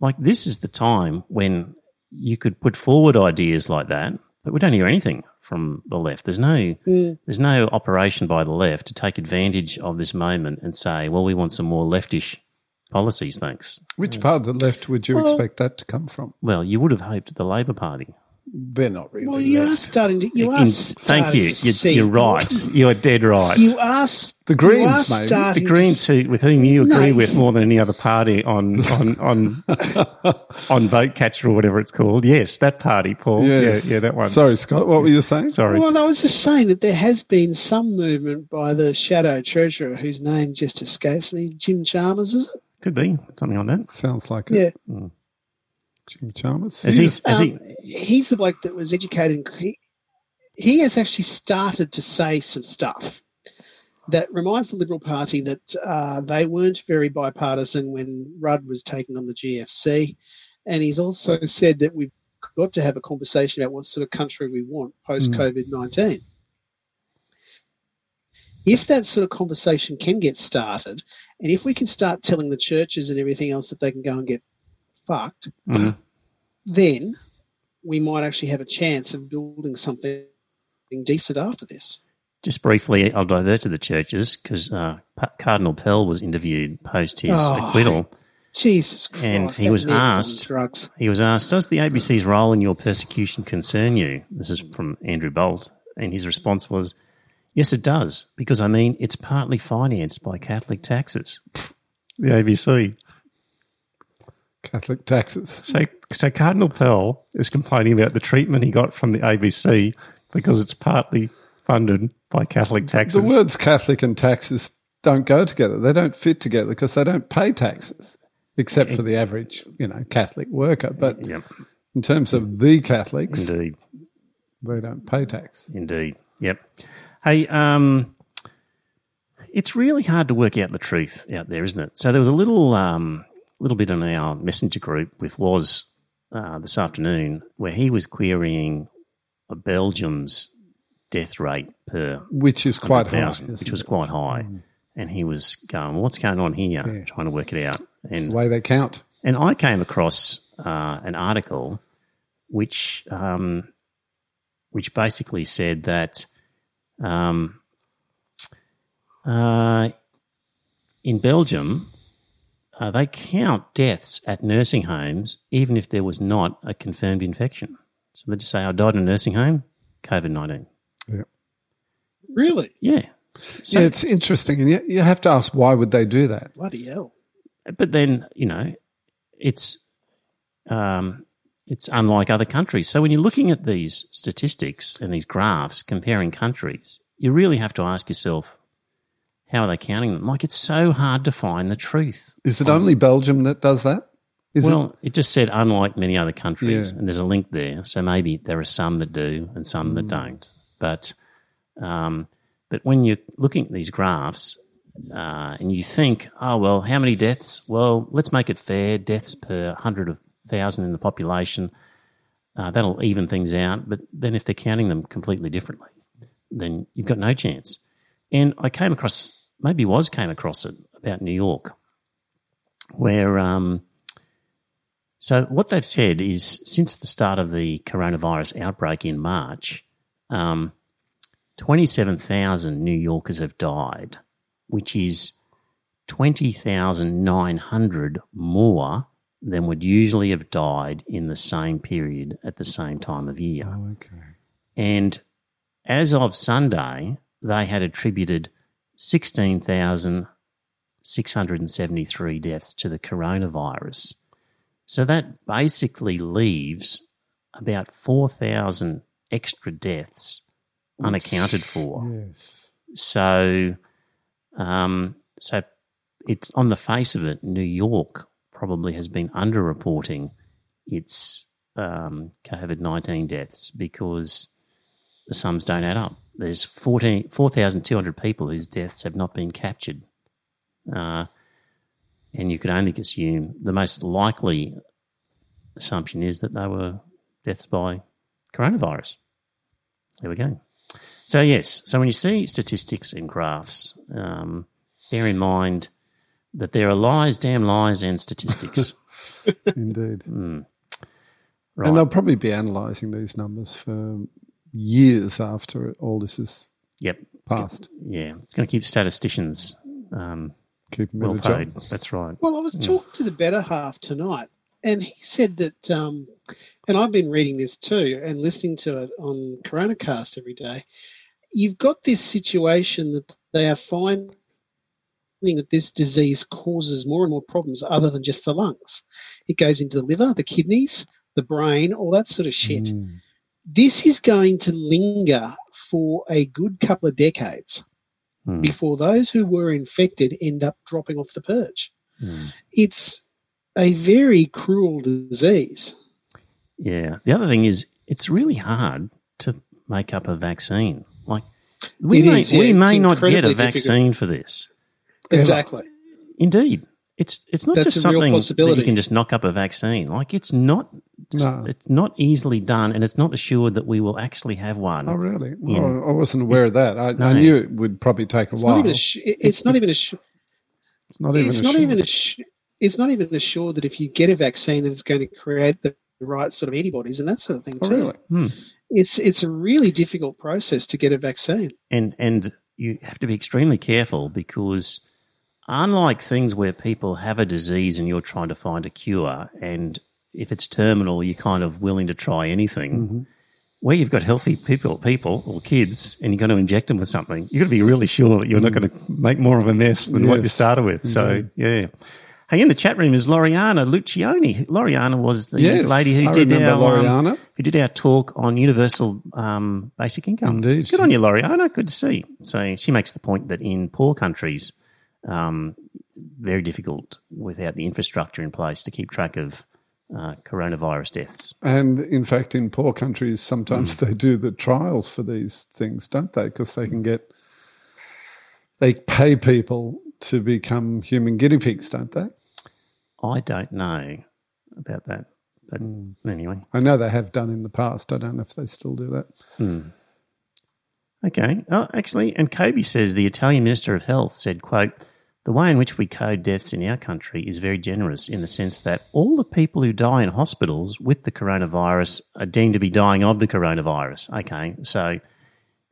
Like this is the time when you could put forward ideas like that, but we don't hear anything from the left. There's no mm. there's no operation by the left to take advantage of this moment and say, well, we want some more leftish policies, thanks. Which part of the left would you Well- expect that to come from? Well, you would have hoped the Labor Party. They're not really. Well, you are starting to. You are. In- starting thank you. to You're, see- you're right. You're dead right. You are. s- The you Greens, are maybe. starting the to Greens, who, with whom you agree you- with more than any other party on on on on vote catcher or whatever it's called. Yes, that party, Paul. Yes. Yeah, yeah, that one. Sorry, Scott. What were you saying? Sorry. Well, I was just saying that there has been some movement by the shadow treasurer, whose name just escapes me. Jim Chalmers, is it? Could be something like that. Sounds like it. Yeah. Hmm. Jim Chalmers. Has he? Yes. Has Um, he? he's the bloke that was educated. In, he, he has actually started to say some stuff that reminds the Liberal Party that uh, they weren't very bipartisan when Rudd was taking on the GFC. And he's also said that we've got to have a conversation about what sort of country we want post COVID 19. If that sort of conversation can get started, and if we can start telling the churches and everything else that they can go and get fucked, Mhm. then we might actually have a chance of building something decent after this. Just briefly, I'll divert to the churches because uh, Pa- Cardinal Pell was interviewed post his Oh. acquittal. Jesus Christ! And he was asked- drugs. He was asked, "Does the ABC's role in your persecution concern you?" This is from Andrew Bolt, and his response was, "Yes, it does, because I mean it's partly financed by Catholic taxes." The ABC. Catholic taxes. So, so Cardinal Pell is complaining about the treatment he got from the ABC because it's partly funded by Catholic taxes. The words Catholic and taxes don't go together. They don't fit together because they don't pay taxes, except for the average, you know, Catholic worker. But Yep, in terms of the Catholics, indeed, they don't pay tax. indeed. Yep. Hey, um, it's really hard to work out the truth out there, isn't it? So there was a little, um, little bit on our messenger group with Was uh, this afternoon where he was querying a Belgium's death rate per Which is quite high. which was it? quite high. And he was going, well, what's going on here? Yeah. Trying to work it out. It's And the way they count. and I came across uh, an article which um, which basically said that um, uh, in Belgium uh, they count deaths at nursing homes even if there was not a confirmed infection. So they just say, "I died in a nursing home, COVID nineteen. Really? Yeah, So it's interesting, and you, you have to ask why would they do that? Bloody hell! but then you know it's um, it's unlike other countries. So when you're looking at these statistics and these graphs comparing countries, you really have to ask yourself, how are they counting them? Like it's so hard to find the truth. Is it only Belgium that does that? Is it- well, it, just said unlike many other countries, Yeah. and there's a link there. So maybe there are some that do and some Mm. that don't. But um, but when you're looking at these graphs uh, and you think, oh well, how many deaths? Well, let's make it fair. Deaths per hundred of thousand in the population. Uh, that'll even things out. But then if they're counting them completely differently, then you've got no chance. And I came across, maybe was came across it about New York, where um, so what they've said is since the start of the coronavirus outbreak in March, um, 27,000 New Yorkers have died, which is 20,900 more than would usually have died in the same period at the same time of year. Oh, okay. And as of Sunday, they had attributed 16,673 deaths to the coronavirus. So that basically leaves about 4,000 extra deaths unaccounted for. Yes. So, um, so it's on the face of it, New York probably has been underreporting its um, COVID nineteen deaths because the sums don't add up. There's 14 4,200 people whose deaths have not been captured, uh, and you could only assume the most likely assumption is that they were deaths by coronavirus. There we go. So yes, so when you see statistics and graphs, um, bear in mind that there are lies, damn lies, and statistics. Indeed. right? And they'll probably be analysing these numbers for years after all this is yep. passed. Yeah, it's going to keep statisticians um, Keep well in a job. paid. That's right. Well, I was talking to the better half tonight, and he said that, um, and I've been reading this too and listening to it on CoronaCast every day. You've got this situation that they are finding that this disease causes more and more problems other than just the lungs. It goes into the liver, the kidneys, the brain, all that sort of shit. Mm. This is going to linger for a good couple of decades Hmm. before those who were infected end up dropping off the perch Hmm. it's a very cruel disease. Yeah. The other thing is, it's really hard to make up a vaccine. Like we It may is, yeah, we it's may not get a incredibly difficult. vaccine for this. Exactly. Indeed. It's it's not That's just a real something that you can just knock up a vaccine. Like it's not No. it's not easily done and it's not assured that we will actually have one. Oh, really? Yeah. Oh, I wasn't aware of that. I, No. I knew it would probably take a It's while. not even. A sh- it's not even. A sh- it's not even. it's a not sure. even. A sh- it's not even assured that if you get a vaccine, that it's going to create the right sort of antibodies and that sort of thing Oh, too. really? Hmm. It's it's a really difficult process to get a vaccine. and and you have to be extremely careful because unlike things where people have a disease and you're trying to find a cure and if it's terminal you're kind of willing to try anything where you've got healthy people people or kids and you're going to inject them with something you've got to be really sure that you're not going to make more of a mess than what you started with so yeah Hey, in the chat room is Loriana Lucioni. Loriana was the Yes, lady who I did our um, who did our talk on universal um, basic income. Indeed. Good on you, Loriana. Good to see. So she makes the point that in poor countries, um, very difficult without the infrastructure in place to keep track of uh, coronavirus deaths. And in fact, in poor countries, sometimes Hmm. they do the trials for these things, don't they? Because they can get, they pay people to become human guinea pigs, don't they? I don't know about that, but anyway. I know they have done in the past. I don't know if they still do that. Okay. Oh, actually, and Kobe says the Italian Minister of Health said, quote, the way in which we code deaths in our country is very generous in the sense that all the people who die in hospitals with the coronavirus are deemed to be dying of the coronavirus. Okay. So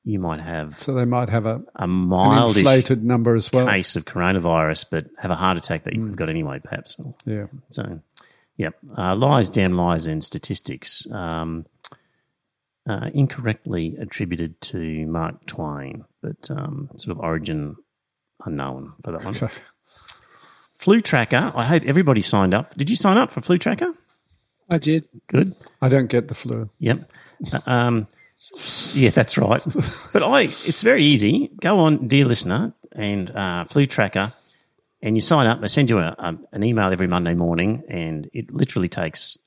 you might have So they might have a, a mild inflated number as well. case of coronavirus, but have a heart attack that you've got anyway, perhaps. Yeah. So, yeah, uh, lies, damn lies, and statistics um, uh, incorrectly attributed to Mark Twain, but um, sort of origin unknown for that one. Okay. Flu Tracker. I hope everybody signed up. Did you sign up for Flu Tracker? I did. Good. I don't get the flu. Yep. Uh, um, yeah, that's right. But I, it's very easy. Go on, dear listener, and uh, Flu Tracker, and you sign up. They send you a, a, an email every Monday morning, and it literally takes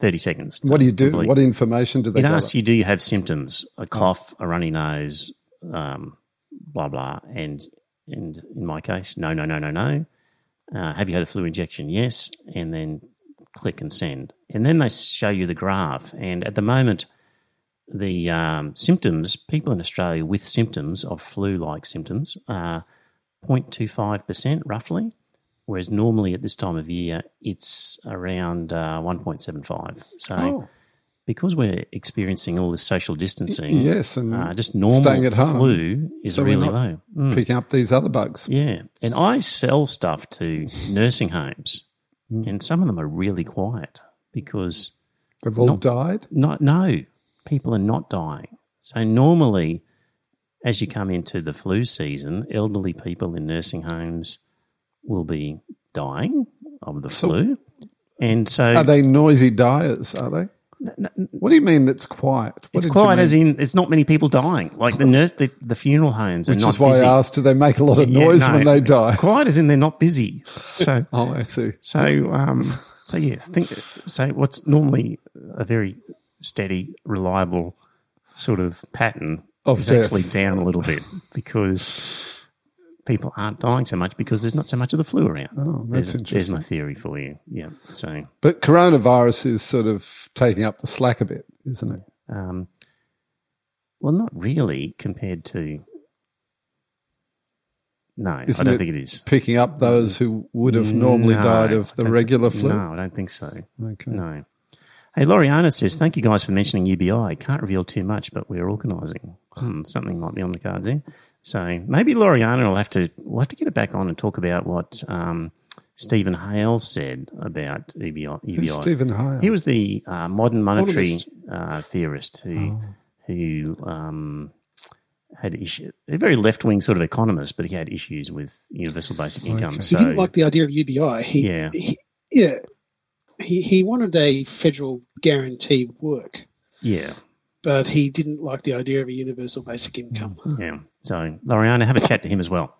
thirty seconds. What do you do? complete. What information do they It gather? asks you, do you have symptoms? A cough, a runny nose, um, blah blah, and and in my case, no, no, no, no, no. Uh, have you had a flu injection? Yes, and then click and send, and then they show you the graph. And at the moment, the um, symptoms, people in Australia with symptoms of flu-like symptoms, are 0.25 percent roughly, whereas normally at this time of year it's around uh, 1.75. So Oh, because we're experiencing all this social distancing, yes, and uh, just normal staying at home, flu is so really not low. Mm. picking up these other bugs. Yeah, and I sell stuff to nursing homes, Mm. and some of them are really quiet because They've all No. died. not no people are not dying. So normally, as you come into the flu season, elderly people in nursing homes will be dying of the So- flu, and so Are they noisy dyers? Are they? What do you mean that's quiet? What it's quiet as in there's not many people dying. Like the nurse, the, the funeral homes are Which not is why busy. I asked, do they make a lot of Yeah, noise no. when they die? Quiet as in they're not busy. So Oh, I see. So, um, so yeah, think so. What's normally a very steady, reliable sort of pattern Of is death. actually down a little bit because people aren't dying so much because there's not so much of the flu around. Oh, that's there's, there's my theory for you. Yeah. So, But coronavirus is sort of taking up the slack a bit, isn't it? um, well, not really compared to. No, Isn't I don't think it is. Picking up those who would have normally No, died of the regular flu. No, I don't think so. Okay. No. Hey, Loriana says, thank you guys for mentioning UBI. Can't reveal too much, but we're organising. Hmm, something might be on the cards here. So maybe Loriana will have to, we'll have to get it back on and talk about what um, Steven Hail said about UBI. Who's Steven Hail? He was the uh, modern monetary uh, theorist who, Oh. who um, had issue, a very left wing sort of economist, but he had issues with universal basic income. Okay. So, he didn't like the idea of UBI. He, Yeah. he, yeah, he he wanted a federal guaranteed work, yeah. but he didn't like the idea of a universal basic income. Yeah. So, Loriana, have a chat to him as well.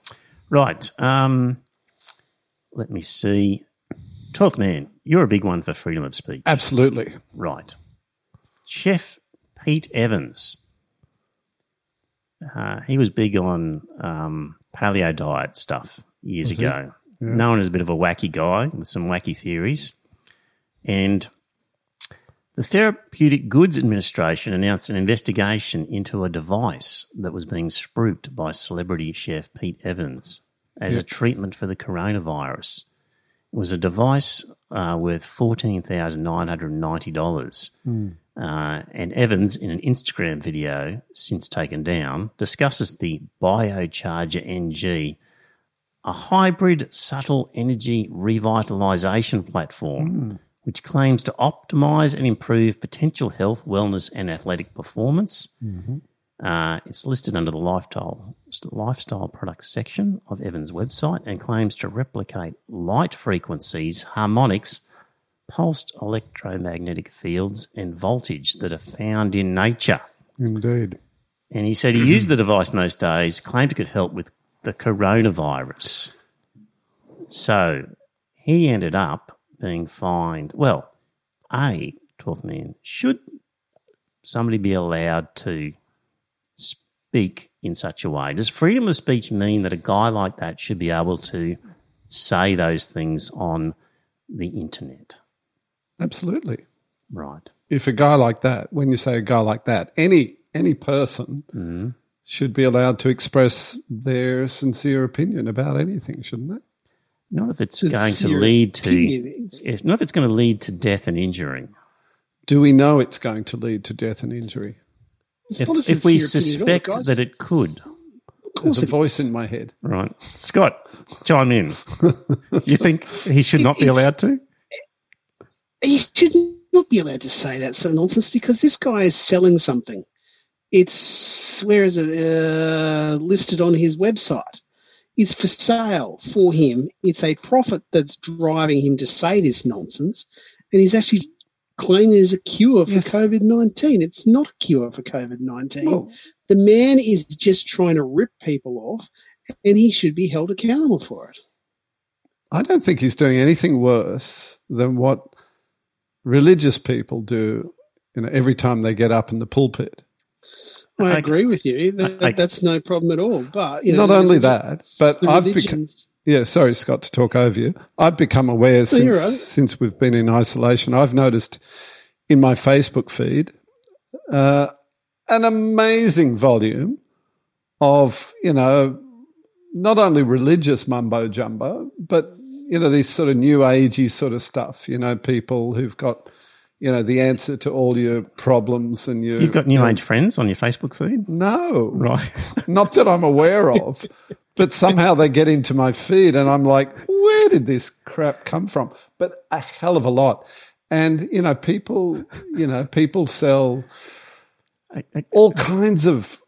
Right. Um, let me see. Twelfth man, you're a big one for freedom of speech. Absolutely. Right. Chef Pete Evans. Uh, he was big on um, paleo diet stuff years Was ago. Yeah. Known as a bit of a wacky guy with some wacky theories. And the Therapeutic Goods Administration announced an investigation into a device that was being spruiked by celebrity chef Pete Evans as Yeah. a treatment for the coronavirus. It was a device uh, worth $14,990. Uh, and Evans, in an Instagram video since taken down, discusses the BioCharger NG, a hybrid subtle energy revitalization platform which claims to optimize and improve potential health, wellness, and athletic performance. Uh, it's listed under the lifestyle lifestyle products section of Evans' website and claims to replicate light frequencies, harmonics, pulsed electromagnetic fields, and voltage that are found in nature. Indeed. And he said he used the device most days, claimed it could help with the coronavirus. So he ended up being fined. Well, A, 12th man, should somebody be allowed to speak in such a way? Does freedom of speech mean that a guy like that should be able to say those things on the internet? Absolutely. Right. If a guy like that, when you say a guy like that, any any person hmm should be allowed to express their sincere opinion about anything, shouldn't they? Not if it's It's going to lead to. If, not if it's going to lead to death and injury. Do we know it's going to lead to death and injury? it's If, if we sincere opinion all, suspect that it could, There's a voice in my head. right? Scott, chime in. you think he should not be allowed to? he should not be allowed to say that sort of nonsense because this guy is selling something. It's where is it uh, listed on his website? It's for sale for him. It's a profit that's driving him to say this nonsense, and he's actually claiming it's a cure for Yes. COVID nineteen. It's not a cure for COVID nineteen. Well, the man is just trying to rip people off, and he should be held accountable for it. I don't think he's doing anything worse than what religious people do you know, every time they get up in the pulpit. I I- agree with you. That, I- that's no problem at all. But you know, Not only that, but I've become. Yeah, sorry, Scott, to talk over you. I've become aware since, right. since we've been in isolation. I've noticed in my Facebook feed uh, an amazing volume of, you know, not only religious mumbo jumbo, but, you know, these sort of new agey sort of stuff, you know, people who've got, you know, the answer to all your problems and your. You've got new age friends on your Facebook feed, No. right? Not that I'm aware of, but somehow they get into my feed and I'm like, where did this crap come from? But a hell of a lot. And, you know, people, you know, people sell all kinds of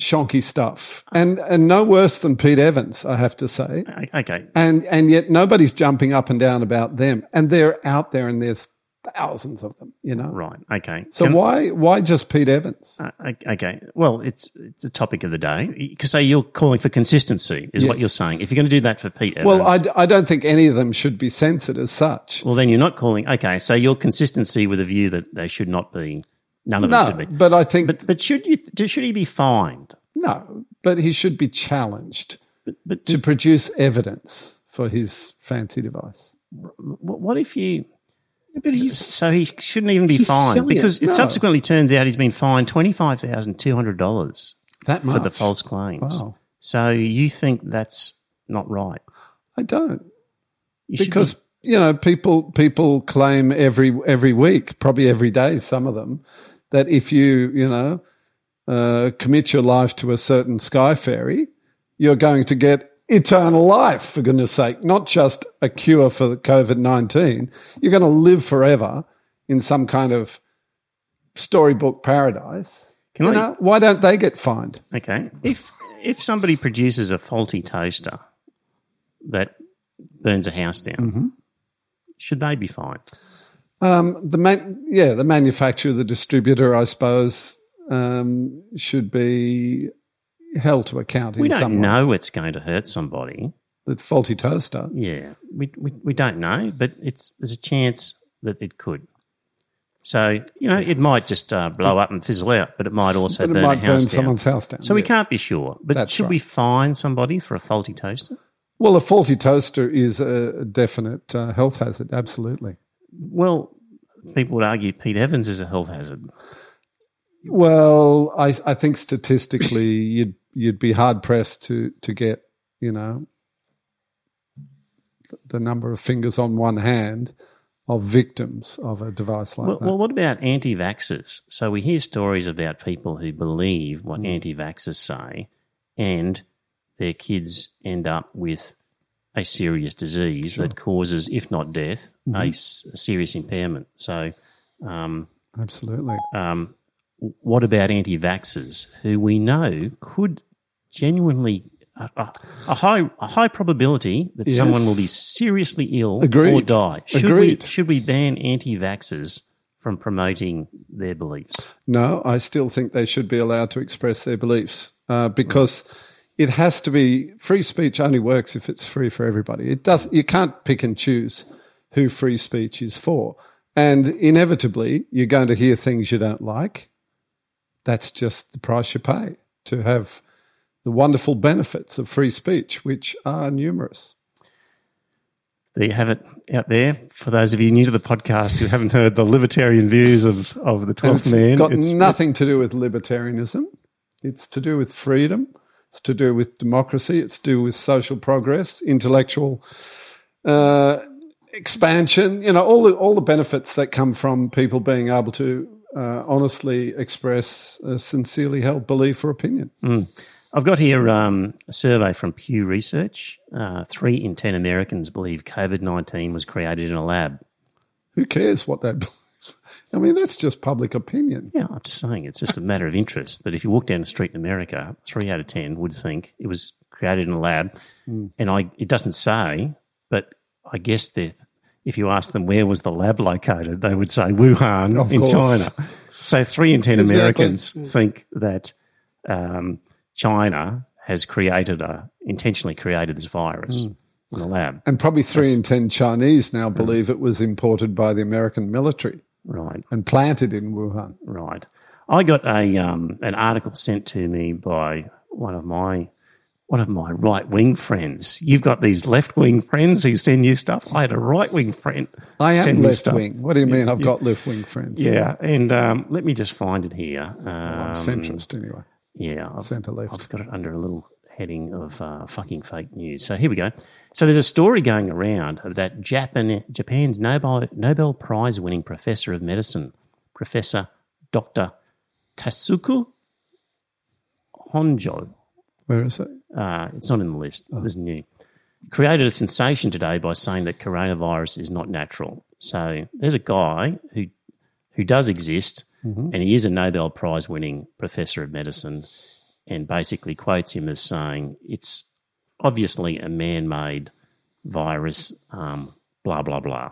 shonky stuff and, and no worse than Pete Evans, I have to say. Okay, And, and yet nobody's jumping up and down about them. And they're out there and there's thousands of them, you know? right, okay. So Can- why, why just Pete Evans? Uh, okay. Well, it's it's a topic of the day because so you're calling for consistency, is what you're saying. If you're going to do that for Pete Evans, Well, I, d- I don't think any of them should be censored as such. well, then you're not calling. Okay, so your consistency with a view that they should not be. None of them No, should be. but I think But but should you should he be fined? no, but he should be challenged But but to produce evidence for his fancy device. what if you? But he's So he shouldn't even be fined because it, No. subsequently turns out he's been fined twenty five thousand two hundred dollars That much for the false claims. Wow, So you think that's not right? I don't You because be- you know people people claim every every week, probably every day, some of them, that if you you know uh, commit your life to a certain sky fairy, you're going to get eternal life. For goodness sake, not just a cure for COVID nineteen. You're going to live forever in some kind of storybook paradise. Can You I- know, why don't they get fined? Okay. If if somebody produces a faulty toaster that burns a house down, Mm-hmm. should they be fined? Um, the man, yeah, the manufacturer, the distributor, I suppose, um, should be held to account in We don't some way. know it's going to hurt somebody. The faulty toaster. Yeah, we, we we don't know, but it's there's a chance that it could. So you know, it might just uh, blow up and fizzle out, but it might also But burn might burn someone's house down. So we can't be sure. But That's should right. we fine somebody for a faulty toaster? Well, a faulty toaster is a definite uh, health hazard. Absolutely. Well, people would argue Pete Evans is a health hazard. Well, I, I think statistically, you'd you'd be hard pressed to to get you know the number of fingers on one hand of victims of a device like Well, that. well, what about anti vaxxers? So we hear stories about people who believe what anti vaxxers say and their kids end up with a serious disease that causes, if not death, a, s- a serious impairment. So, um, Absolutely. um, what about anti vaxxers who we know could genuinely. A, a, a high a high probability that Yes. someone will be seriously ill or die. Should Agreed. we should we ban anti-vaxxers from promoting their beliefs? No, I still think they should be allowed to express their beliefs uh, because it has to be free speech. Only works if it's free for everybody. It does. You can't pick and choose who free speech is for, and inevitably you're going to hear things you don't like. That's just the price you pay to have the wonderful benefits of free speech, which are numerous. There you have it out there. For those of you new to the podcast who haven't heard the libertarian views of, of the And 12th it's man, got it's- nothing to do with libertarianism. It's to do with freedom. It's to do with democracy. It's to do with social progress, intellectual uh, expansion. You know, all the all the benefits that come from people being able to uh, honestly express a sincerely held belief or opinion. I've got here um, a survey from Pew Research. Uh, three in 10 Americans believe COVID 19 was created in a lab. Who cares what they believe? I mean, that's just public opinion. Yeah, I'm just saying it's just a matter of interest that if you walk down the street in America, three out of 10 would think it was created in a lab. And I, it doesn't say, but I guess that if you ask them where was the lab located, they would say Wuhan Of in course. China. So three in 10 Exactly. Americans think that um, China has created a, intentionally created this virus. in the lab. And probably three in ten Chinese now believe it was imported by the American military Right. and planted in Wuhan. Right. I got a um, an article sent to me by one of my one of my right wing friends. You've got these left wing friends who send you stuff. I had a right wing friend. I am left wing. What do you mean? I've got left wing friends. Yeah, and um, let me just find it here. Um, I'm centrist anyway. Yeah, I've, Centre left. I've got it under a little heading of uh, fucking fake news. So here we go. So there's a story going around of that Japan, Japan's Nobel Nobel Prize winning professor of medicine, Professor Doctor Tasuku Honjo. Where is it? Uh, it's not in the list. There's new. Created a sensation today by saying that coronavirus is not natural. So there's a guy who who does exist, and he is a Nobel Prize winning professor of medicine, and basically quotes him as saying it's obviously a man made virus. Um, blah blah blah.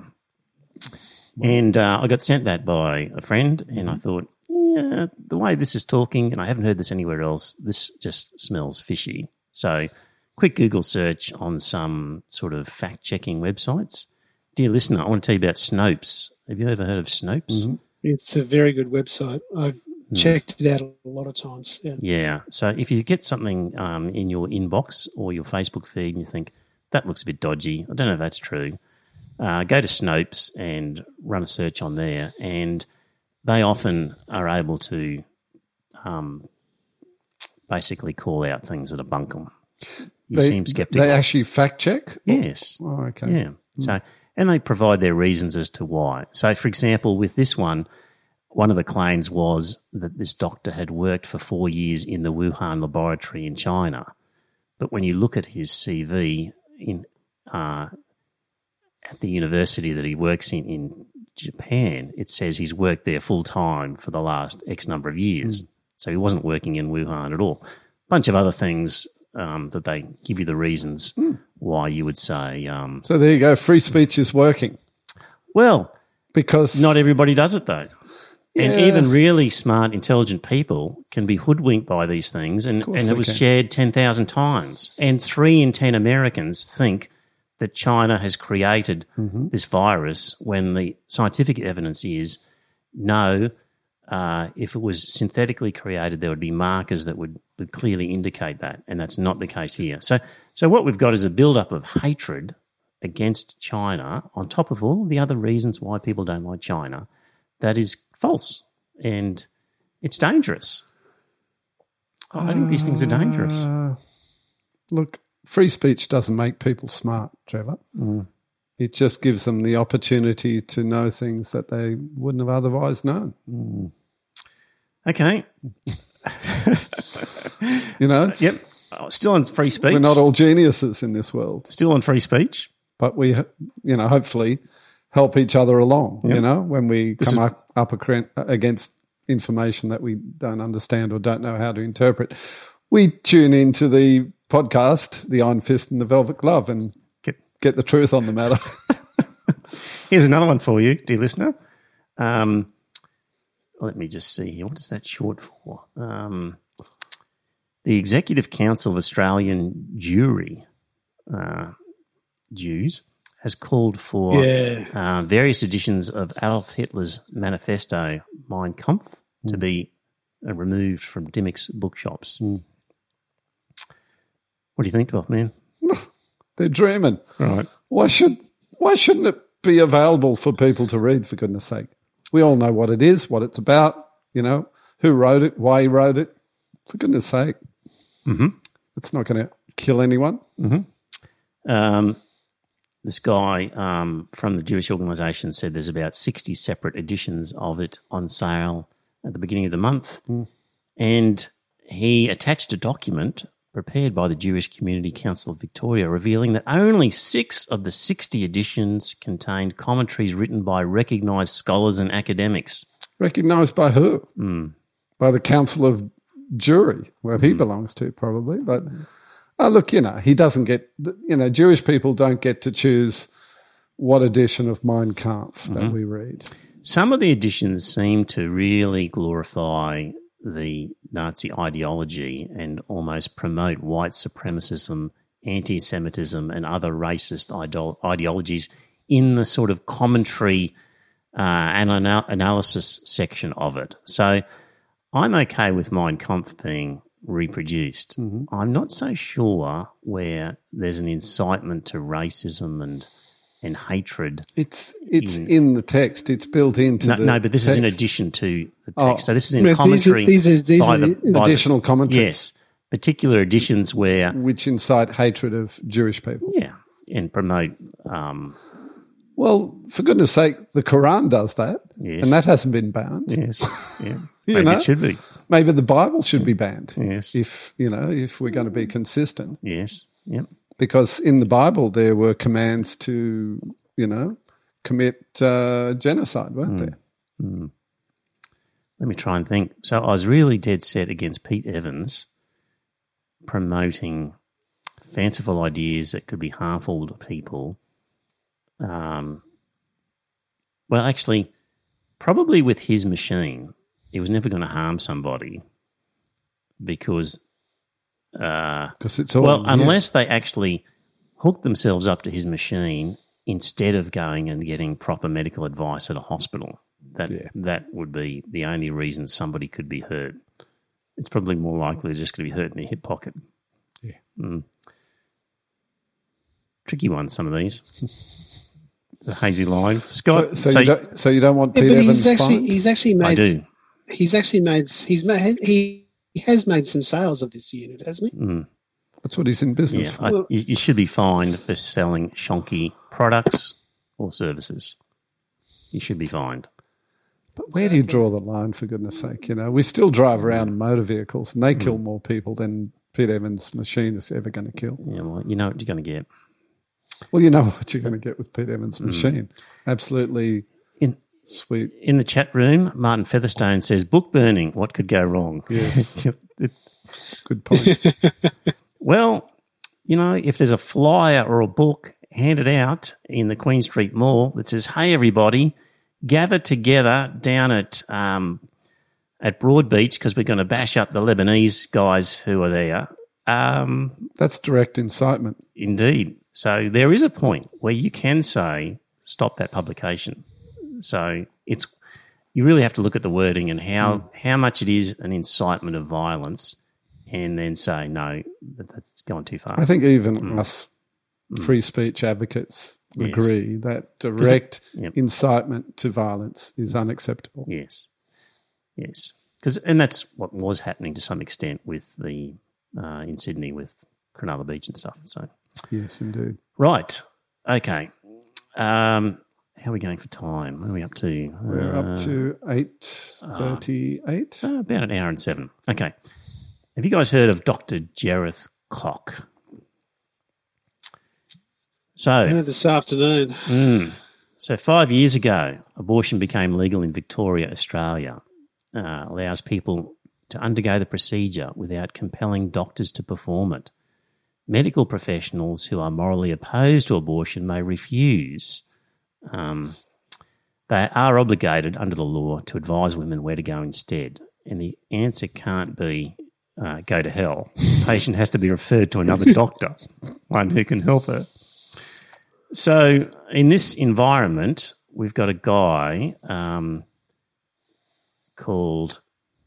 And uh, I got sent that by a friend, and I thought, yeah, the way this is talking, and I haven't heard this anywhere else, this just smells fishy. So, quick Google search on some sort of fact checking websites. Dear listener, I want to tell you about Snopes. Have you ever heard of Snopes? It's a very good website. I've checked it out a lot of times. Yeah. Yeah. So if you get something um, in your inbox or your Facebook feed and you think that looks a bit dodgy, I don't know if that's true. Uh, go to Snopes and run a search on there, and they often are able to um, basically call out things that are bunkum. You They, seem skeptical. They actually fact check. yes. Oh, okay. Yeah. So, and they provide their reasons as to why. So, for example, with this one, one of the claims was that this doctor had worked for four years in the Wuhan laboratory in China. But when you look at his CV in uh, at the university that he works in in Japan, it says he's worked there full time for the last X number of years. So he wasn't working in Wuhan at all. A bunch of other things um, that they give you the reasons why you would say, um, So there you go. Free speech is working well, because not everybody does it though. And even really smart, intelligent people can be hoodwinked by these things. And, and it was can. shared 10,000 times. And three in 10 Americans think that China has created Mm-hmm. this virus when the scientific evidence is no, uh, if it was synthetically created, there would be markers that would, would clearly indicate that. And that's not the case here. So, so what we've got is a build-up of hatred against China on top of all the other reasons why people don't like China that is false and it's dangerous. I think these things are dangerous. Uh, look, free speech doesn't make people smart, Trevor. Mm. It just gives them the opportunity to know things that they wouldn't have otherwise known. Mm. Okay. You know, uh, Yep. Oh, Still on free speech. we're not all geniuses in this world, Still on free speech. but we, you know, hopefully help each other along. You know, when we come up, up against information that we don't understand or don't know how to interpret, we tune into the podcast, the Iron Fist and the Velvet Glove, and Get- get the truth on the matter. Here's another one for you, dear listener. Um, let me just see here. What is that short for? Um, the Executive Council of Australian Jewry, uh, Jews, has called for Yeah. uh, various editions of Adolf Hitler's manifesto, Mein Kampf, to be uh, removed from Dymocks bookshops. What do you think, Twelfth Man? They're dreaming. Right. Why should why shouldn't it be available for people to read? For goodness' sake, we all know what it is, what it's about. You know who wrote it, why he wrote it. For goodness' sake, Mm-hmm. it's not going to kill anyone. Um, this guy um, from the Jewish organization said there's about 60 separate editions of it on sale at the beginning of the month. And he attached a document prepared by the Jewish Community Council of Victoria revealing that only six of the 60 editions contained commentaries written by recognized scholars and academics. Recognised by who? Hmm. By the Council of Jewry, where he belongs to, probably. But uh, look, you know, he doesn't get. You know, Jewish people don't get to choose what edition of Mein Kampf Mm-hmm. that we read. Some of the editions seem to really glorify the Nazi ideology and almost promote white supremacism anti Semitism and other racist idol- ideologies in the sort of commentary uh, and ana- analysis section of it. So I'm okay with Mein Kampf being reproduced. I'm not so sure where there's an incitement to racism and and hatred. It's it's In- in the text. It's built into No, the no, but this is in addition to the Oh. text. so this is in But these are- these is- these by are the, the by the- additional commentary. yes, particular editions where which incite hatred of Jewish people. yeah, and promote um, Well, for goodness sake, the Quran does that, Yes. and that hasn't been banned. yes, yeah, maybe know? it should be Maybe the Bible should be banned. yes, If you know, if we're going to be consistent, yes, yep. Because in the Bible there were commands to, you know, commit uh, genocide, weren't there? Let me try and think. So I was really dead set against Pete Evans promoting fanciful ideas that could be harmful to people. Um, well, actually, probably with his machine, it was never going to harm somebody because, uh, it's all well, yeah. unless they actually hook themselves up to his machine instead of going and getting proper medical advice at a hospital. That Yeah. that would be the only reason somebody could be hurt. It's probably more likely they're just going to be hurt in their hip pocket. Yeah. Mm. Tricky one, some of these. the hazy line, Scott. so, so, you don't, so you don't want Yeah, Pete but Evans he's actually fined? he's actually made. I do. he's actually made he's made he, he has made some sales of this unit, hasn't he? Mm. That's what he's in business Yeah, for. I, you, you should be fined for selling shonky products or services. You should be fined. But where do you draw the line, for goodness sake? You know, we still drive around in motor vehicles, and they kill Mm. more people than Pete Evans' machine is ever going to kill. Yeah, well, you know what you're going to get. Well, you know what you're going to get with Pete Evans' Mm. machine. Absolutely In sweet. in the chat room, Martin Featherstone says, "Book burning. What could go wrong?" Yes. Good point. well, you know, if there's a flyer or a book handed out in the Queen Street Mall that says, "Hey, everybody, gather together down at um, at Broadbeach because we're going to bash up the Lebanese guys who are there." Um, That's direct incitement. Indeed. So there is a point where you can say stop that publication. So it's you really have to look at the wording and how how much it is an incitement of violence, and then say no, that, that's gone too far. I think even Mm. us free speech advocates Yes. agree that direct Yep. incitement to violence is unacceptable. yes, yes, because and that's what was happening to some extent with the uh, in Sydney with Cronulla Beach and stuff. So Yes, indeed. right, okay. Um, how are we going for time? What are we up to? We're Uh, up to eight thirty-eight. Uh, about an hour and seven. Okay. Have you guys heard of Dr. Jereth Kok? So, Yeah, this afternoon. mm, so five years ago, abortion became legal in Victoria, Australia. Uh, allows people to undergo the procedure without compelling doctors to perform it. Medical professionals who are morally opposed to abortion may refuse. Um, they are obligated under the law to advise women where to go instead. And the answer can't be uh, go to hell. The patient has to be referred to another doctor, one who can help her. So, in this environment, we've got a guy um, called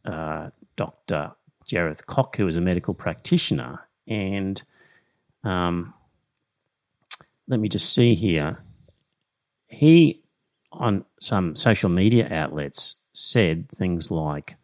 uh, Dr. Jereth Kok, who is a medical practitioner. And um, let me just see here. He, on some social media outlets, said things like,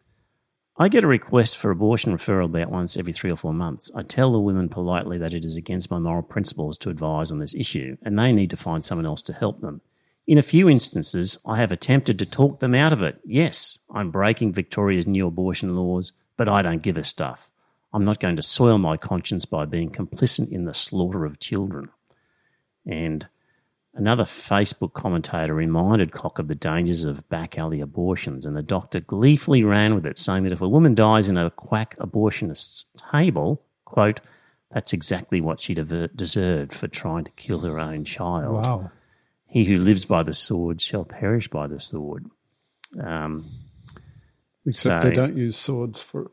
I get a request for abortion referral about once every three or four months. I tell the women politely that it is against my moral principles to advise on this issue, and they need to find someone else to help them. In a few instances, I have attempted to talk them out of it. Yes, I'm breaking Victoria's new abortion laws, but I don't give a stuff. I'm not going to soil my conscience by being complicit in the slaughter of children. And another Facebook commentator reminded Kok of the dangers of back alley abortions, and the doctor gleefully ran with it, saying that if a woman dies in a quack abortionist's table, quote, that's exactly what she deserved for trying to kill her own child. Wow. He who lives by the sword shall perish by the sword. Um, Except So- they don't use swords for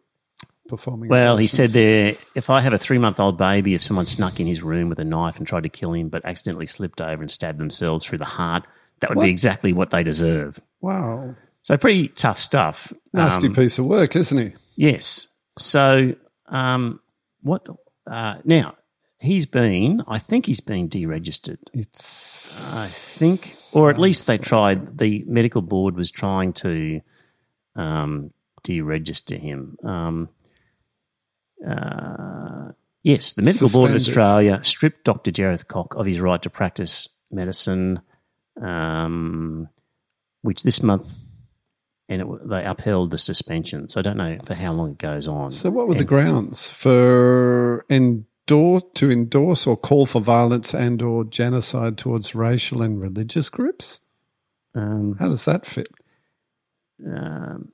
performing. Well, he said there, if I have a three month old baby, if someone snuck in his room with a knife and tried to kill him, but accidentally slipped over and stabbed themselves through the heart, that would What? be exactly what they deserve. Wow, So pretty tough stuff. nasty Um, piece of work, isn't he? Yes. So, um, what uh, now? He's been, I think he's been deregistered. It's I think, or at least they tried. The medical board was trying to um, deregister him. Um, uh, yes, the medical board of Australia stripped Dr. Jereth Kok of his right to practice medicine, um, which this month, and it, they upheld the suspension. So I don't know for how long it goes on. so. What were the grounds for endorse to endorse or call for violence and or genocide towards racial and religious groups? Um, How does that fit? Um,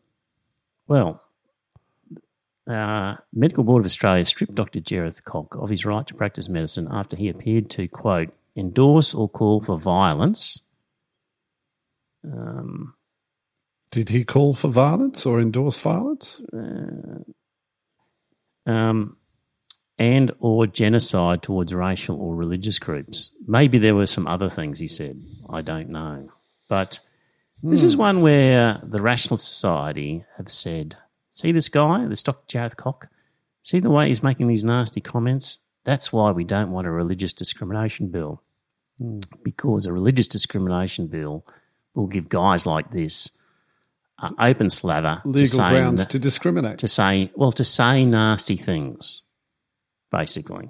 well, uh, Medical Board of Australia stripped Dr. Jereth Kok of his right to practice medicine after he appeared to, quote, endorse or call for violence. Um, Did he call for violence or endorse violence? um, and or genocide towards racial or religious groups. Maybe there were some other things he said. I don't know. But this is one where the Rational Society have said, see this guy, this Dr. Jereth Kok? See the way he's making these nasty comments? That's why we don't want a religious discrimination bill. Because a religious discrimination bill will give guys like this uh, open slather to Legal grounds to discriminate. to say, well, to say nasty things, basically.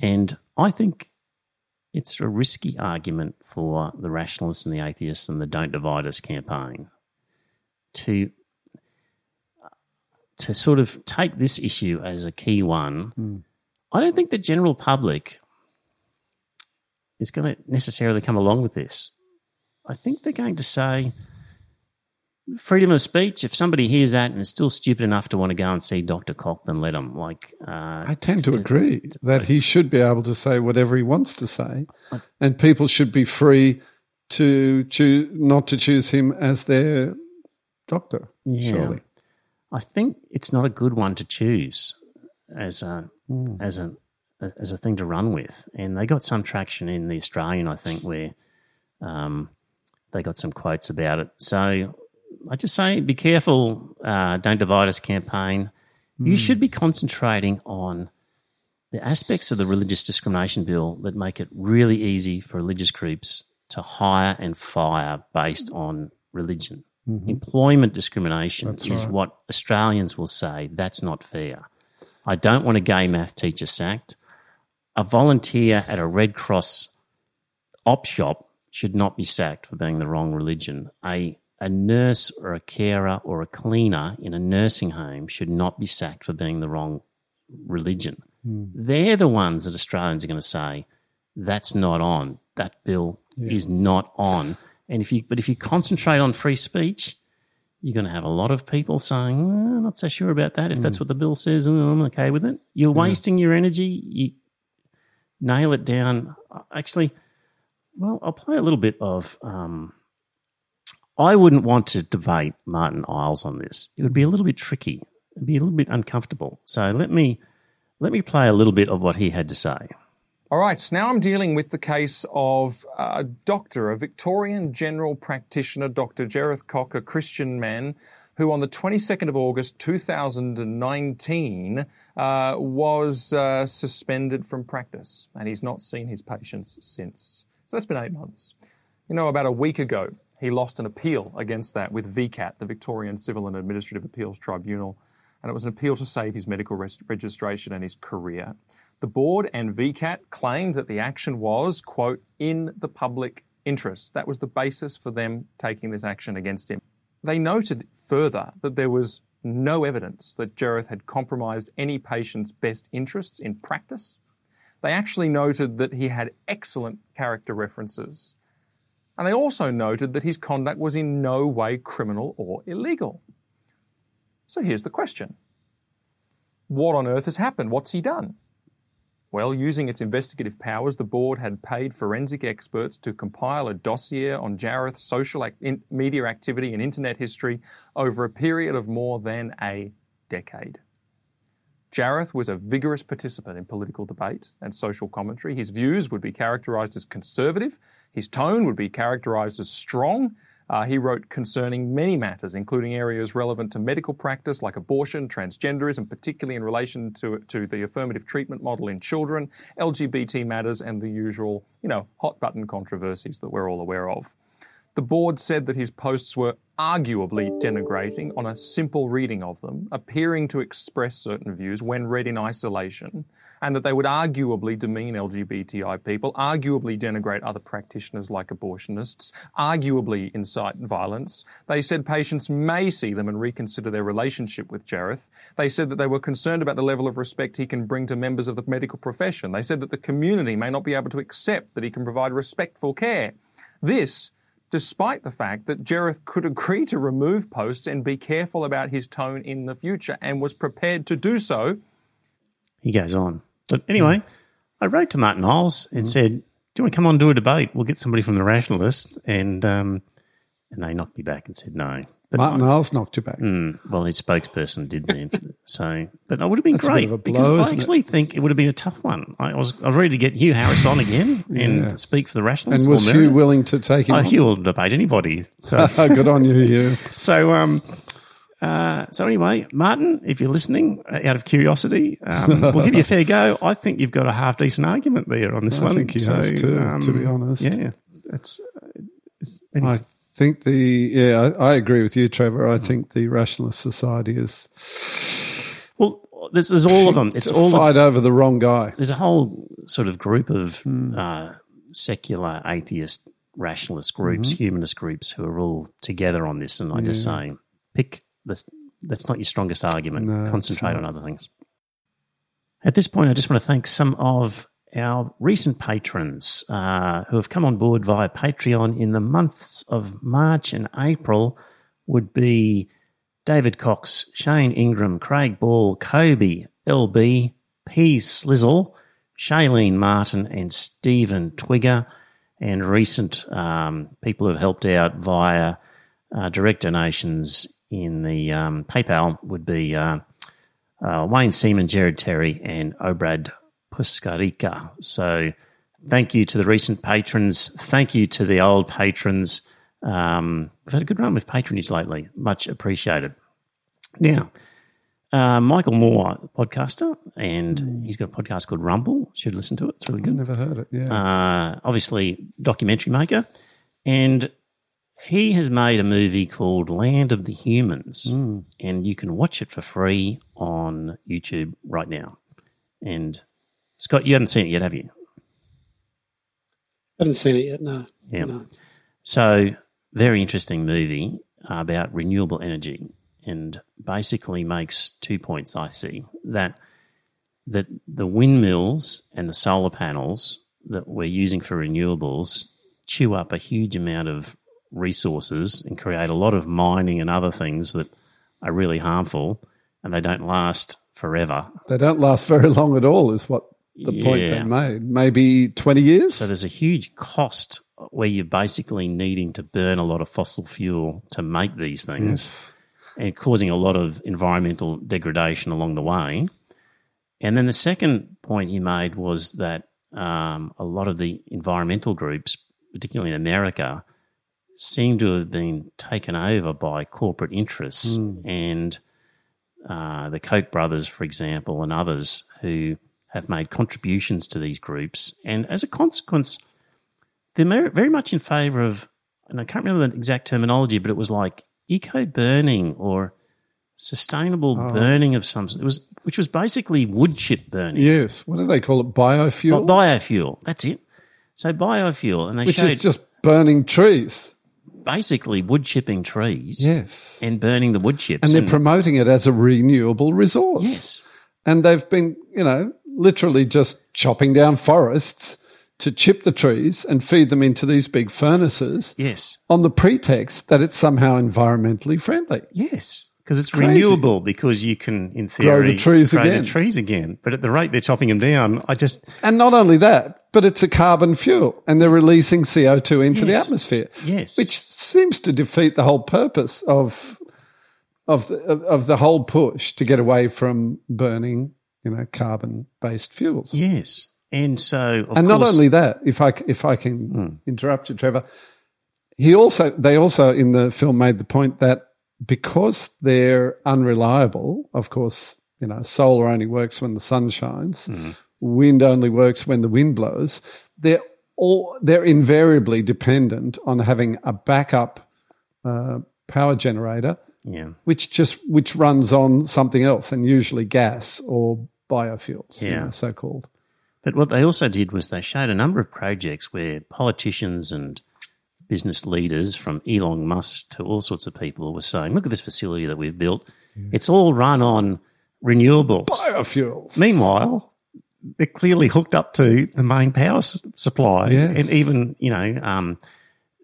And I think it's a risky argument for the rationalists and the atheists and the Don't Divide Us campaign to to sort of take this issue as a key one. I don't think the general public is going to necessarily come along with this. I think they're going to say, freedom of speech. If somebody hears that and is still stupid enough to want to go and see Doctor Kok, then let them. Like, uh, I tend to agree that he should be able to say whatever he wants to say, and people should be free to choose not to choose him as their doctor. Yeah. Surely, I think it's not a good one to choose as a as a as a thing to run with. And they got some traction in the Australian, I think, where um, they got some quotes about it. So I just say, be careful. Uh, don't divide us campaign. You should be concentrating on the aspects of the religious discrimination bill that make it really easy for religious groups to hire and fire based on religion. Mm-hmm. Employment discrimination is what Australians will say that's not fair. I don't want a gay math teacher sacked. A volunteer at a Red Cross op shop should not be sacked for being the wrong religion. A a nurse or a carer or a cleaner in a nursing home should not be sacked for being the wrong religion. Hmm. They're the ones that Australians are going to say that's not on. That bill is not on. And if you but if you concentrate on free speech, you're going to have a lot of people saying, "Oh, "I'm not so sure about that." If that's what the bill says, oh, I'm okay with it. You're wasting your energy. You nail it down. Actually, well, I'll play a little bit of. Um, I wouldn't want to debate Martyn Iles on this. It would be a little bit tricky. It'd be a little bit uncomfortable. So let me let me play a little bit of what he had to say. All right, now I'm dealing with the case of a doctor, a Victorian general practitioner, Dr. Jereth Kok, a Christian man, who on the 22nd of August 2019 uh, was uh, suspended from practice, and he's not seen his patients since. So that's been eight months. You know, about a week ago, he lost an appeal against that with VCAT, the Victorian Civil and Administrative Appeals Tribunal, and it was an appeal to save his medical res- registration and his career. The board and VCAT claimed that the action was, quote, in the public interest. That was the basis for them taking this action against him. They noted further that there was no evidence that Jereth had compromised any patient's best interests in practice. They actually noted that he had excellent character references. And they also noted that his conduct was in no way criminal or illegal. So here's the question What on earth has happened? What's he done? Well, using its investigative powers, the board had paid forensic experts to compile a dossier on Jereth's social ac- in- media activity and internet history over a period of more than a decade. Jereth was a vigorous participant in political debate and social commentary. His views would be characterized as conservative, his tone would be characterized as strong. Uh, he wrote concerning many matters, including areas relevant to medical practice like abortion, transgenderism, particularly in relation to, to the affirmative treatment model in children, LGBT matters, and the usual, you know, hot button controversies that we're all aware of. The board said that his posts were arguably denigrating on a simple reading of them, appearing to express certain views when read in isolation, and that they would arguably demean LGBTI people, arguably denigrate other practitioners like abortionists, arguably incite violence. They said patients may see them and reconsider their relationship with Jereth. They said that they were concerned about the level of respect he can bring to members of the medical profession. They said that the community may not be able to accept that he can provide respectful care. This despite the fact that Jereth could agree to remove posts and be careful about his tone in the future and was prepared to do so. He goes on. But anyway, I wrote to Martyn Iles and said, Do you want to come on and do a debate? We'll get somebody from the Rationalists. And um, and they knocked me back and said no. But Martyn Iles knocked you back. Mm, well, his spokesperson did then. so, but it would have been That's great a because I isn't it? actually think it would have been a tough one. I was I was ready to get Hugh Harris on again and Yeah. speak for the Rationalists. And was Hugh Meredith. willing to take him? Oh, on? Hugh will debate anybody. So, Good on you, Hugh. so um, uh, so anyway, Martin, if you're listening, uh, out of curiosity, um, we'll give you a fair go. I think you've got a half decent argument there on this I one. think he So, has too, um, to be honest. Yeah, it's. it's I think the yeah, I, I agree with you, Trevor. I think the Rationalist Society is well, there's, there's all of them. It's all fight over the wrong guy. there's a whole sort of group of uh, secular atheist rationalist groups, humanist groups who are all together on this. And I just say, pick this. That's not your strongest argument. No, Concentrate on other things. At this point, I just want to thank some of our recent patrons uh, who have come on board via Patreon in the months of March and April. Would be David Cox, Shane Ingram, Craig Ball, Kobe, LB, P. Slizzle, Shailene Martin, and Stephen Twigger, and recent um, people who have helped out via uh, direct donations in the um, PayPal would be uh, uh, Wayne Seaman, Jared Terry, and Obrad Puskarika. So thank you to the recent patrons. Thank you to the old patrons. Um, we've had a good run with patronage lately. Much appreciated. Now, uh, Michael Moore, podcaster, and he's got a podcast called Rumble. Should listen to it. It's really good. I've good never heard it. Yeah, uh, obviously documentary maker, and he has made a movie called Land of the Humans, and you can watch it for free on YouTube right now. And Scott, you haven't seen it yet, have you? I haven't seen it yet. No. Yeah. No. So, very interesting movie about renewable energy, and basically makes two points. I see that that the windmills and the solar panels that we're using for renewables chew up a huge amount of resources and create a lot of mining and other things that are really harmful, and they don't last forever. they don't last very long at all. Is what the point they made. Maybe twenty years. So there's a huge cost where you're basically needing to burn a lot of fossil fuel to make these things and causing a lot of environmental degradation along the way. And then the second point you made was that um, a lot of the environmental groups, particularly in America, seem to have been taken over by corporate interests and uh, the Koch brothers, for example, and others who have made contributions to these groups. And as a consequence, they're very much in favour of, and I can't remember the exact terminology, but it was like eco burning or sustainable oh. burning of some. It was, which was basically wood chip burning, yes. What do they call it? Biofuel, Bi- biofuel. That's it. So biofuel, and they which is just burning trees. basically wood chipping trees Yes. and burning the wood chips. And they're promoting it as a renewable resource. yes, And they've been, you know, literally just chopping down forests to chip the trees and feed them into these big furnaces yes. on the pretext that it's somehow environmentally friendly. Yes, because it's Crazy. renewable because you can, in theory, Grow the trees grow again. the trees again. But at the rate they're chopping them down, I just And not only that, but it's a carbon fuel and they're releasing CO2 into the atmosphere. Yes. Which seems to defeat the whole purpose of of the, of, of the whole push to get away from burning, you know, carbon based fuels. yes, and so of and not course- only that, if I if I can interrupt you, Trevor, he also they also in the film made the point that because they're unreliable, of course, you know, solar only works when the sun shines, wind only works when the wind blows. They're all they're invariably dependent on having a backup uh, power generator, yeah, which just which runs on something else, and usually gas or biofuels, you Yeah. know, so called. But what they also did was they showed a number of projects where politicians and business leaders from Elon Musk to all sorts of people were saying, look at this facility that we've built. It's all run on renewables. Biofuels. Meanwhile, they're clearly hooked up to the main power supply Yes. and even, you know, um,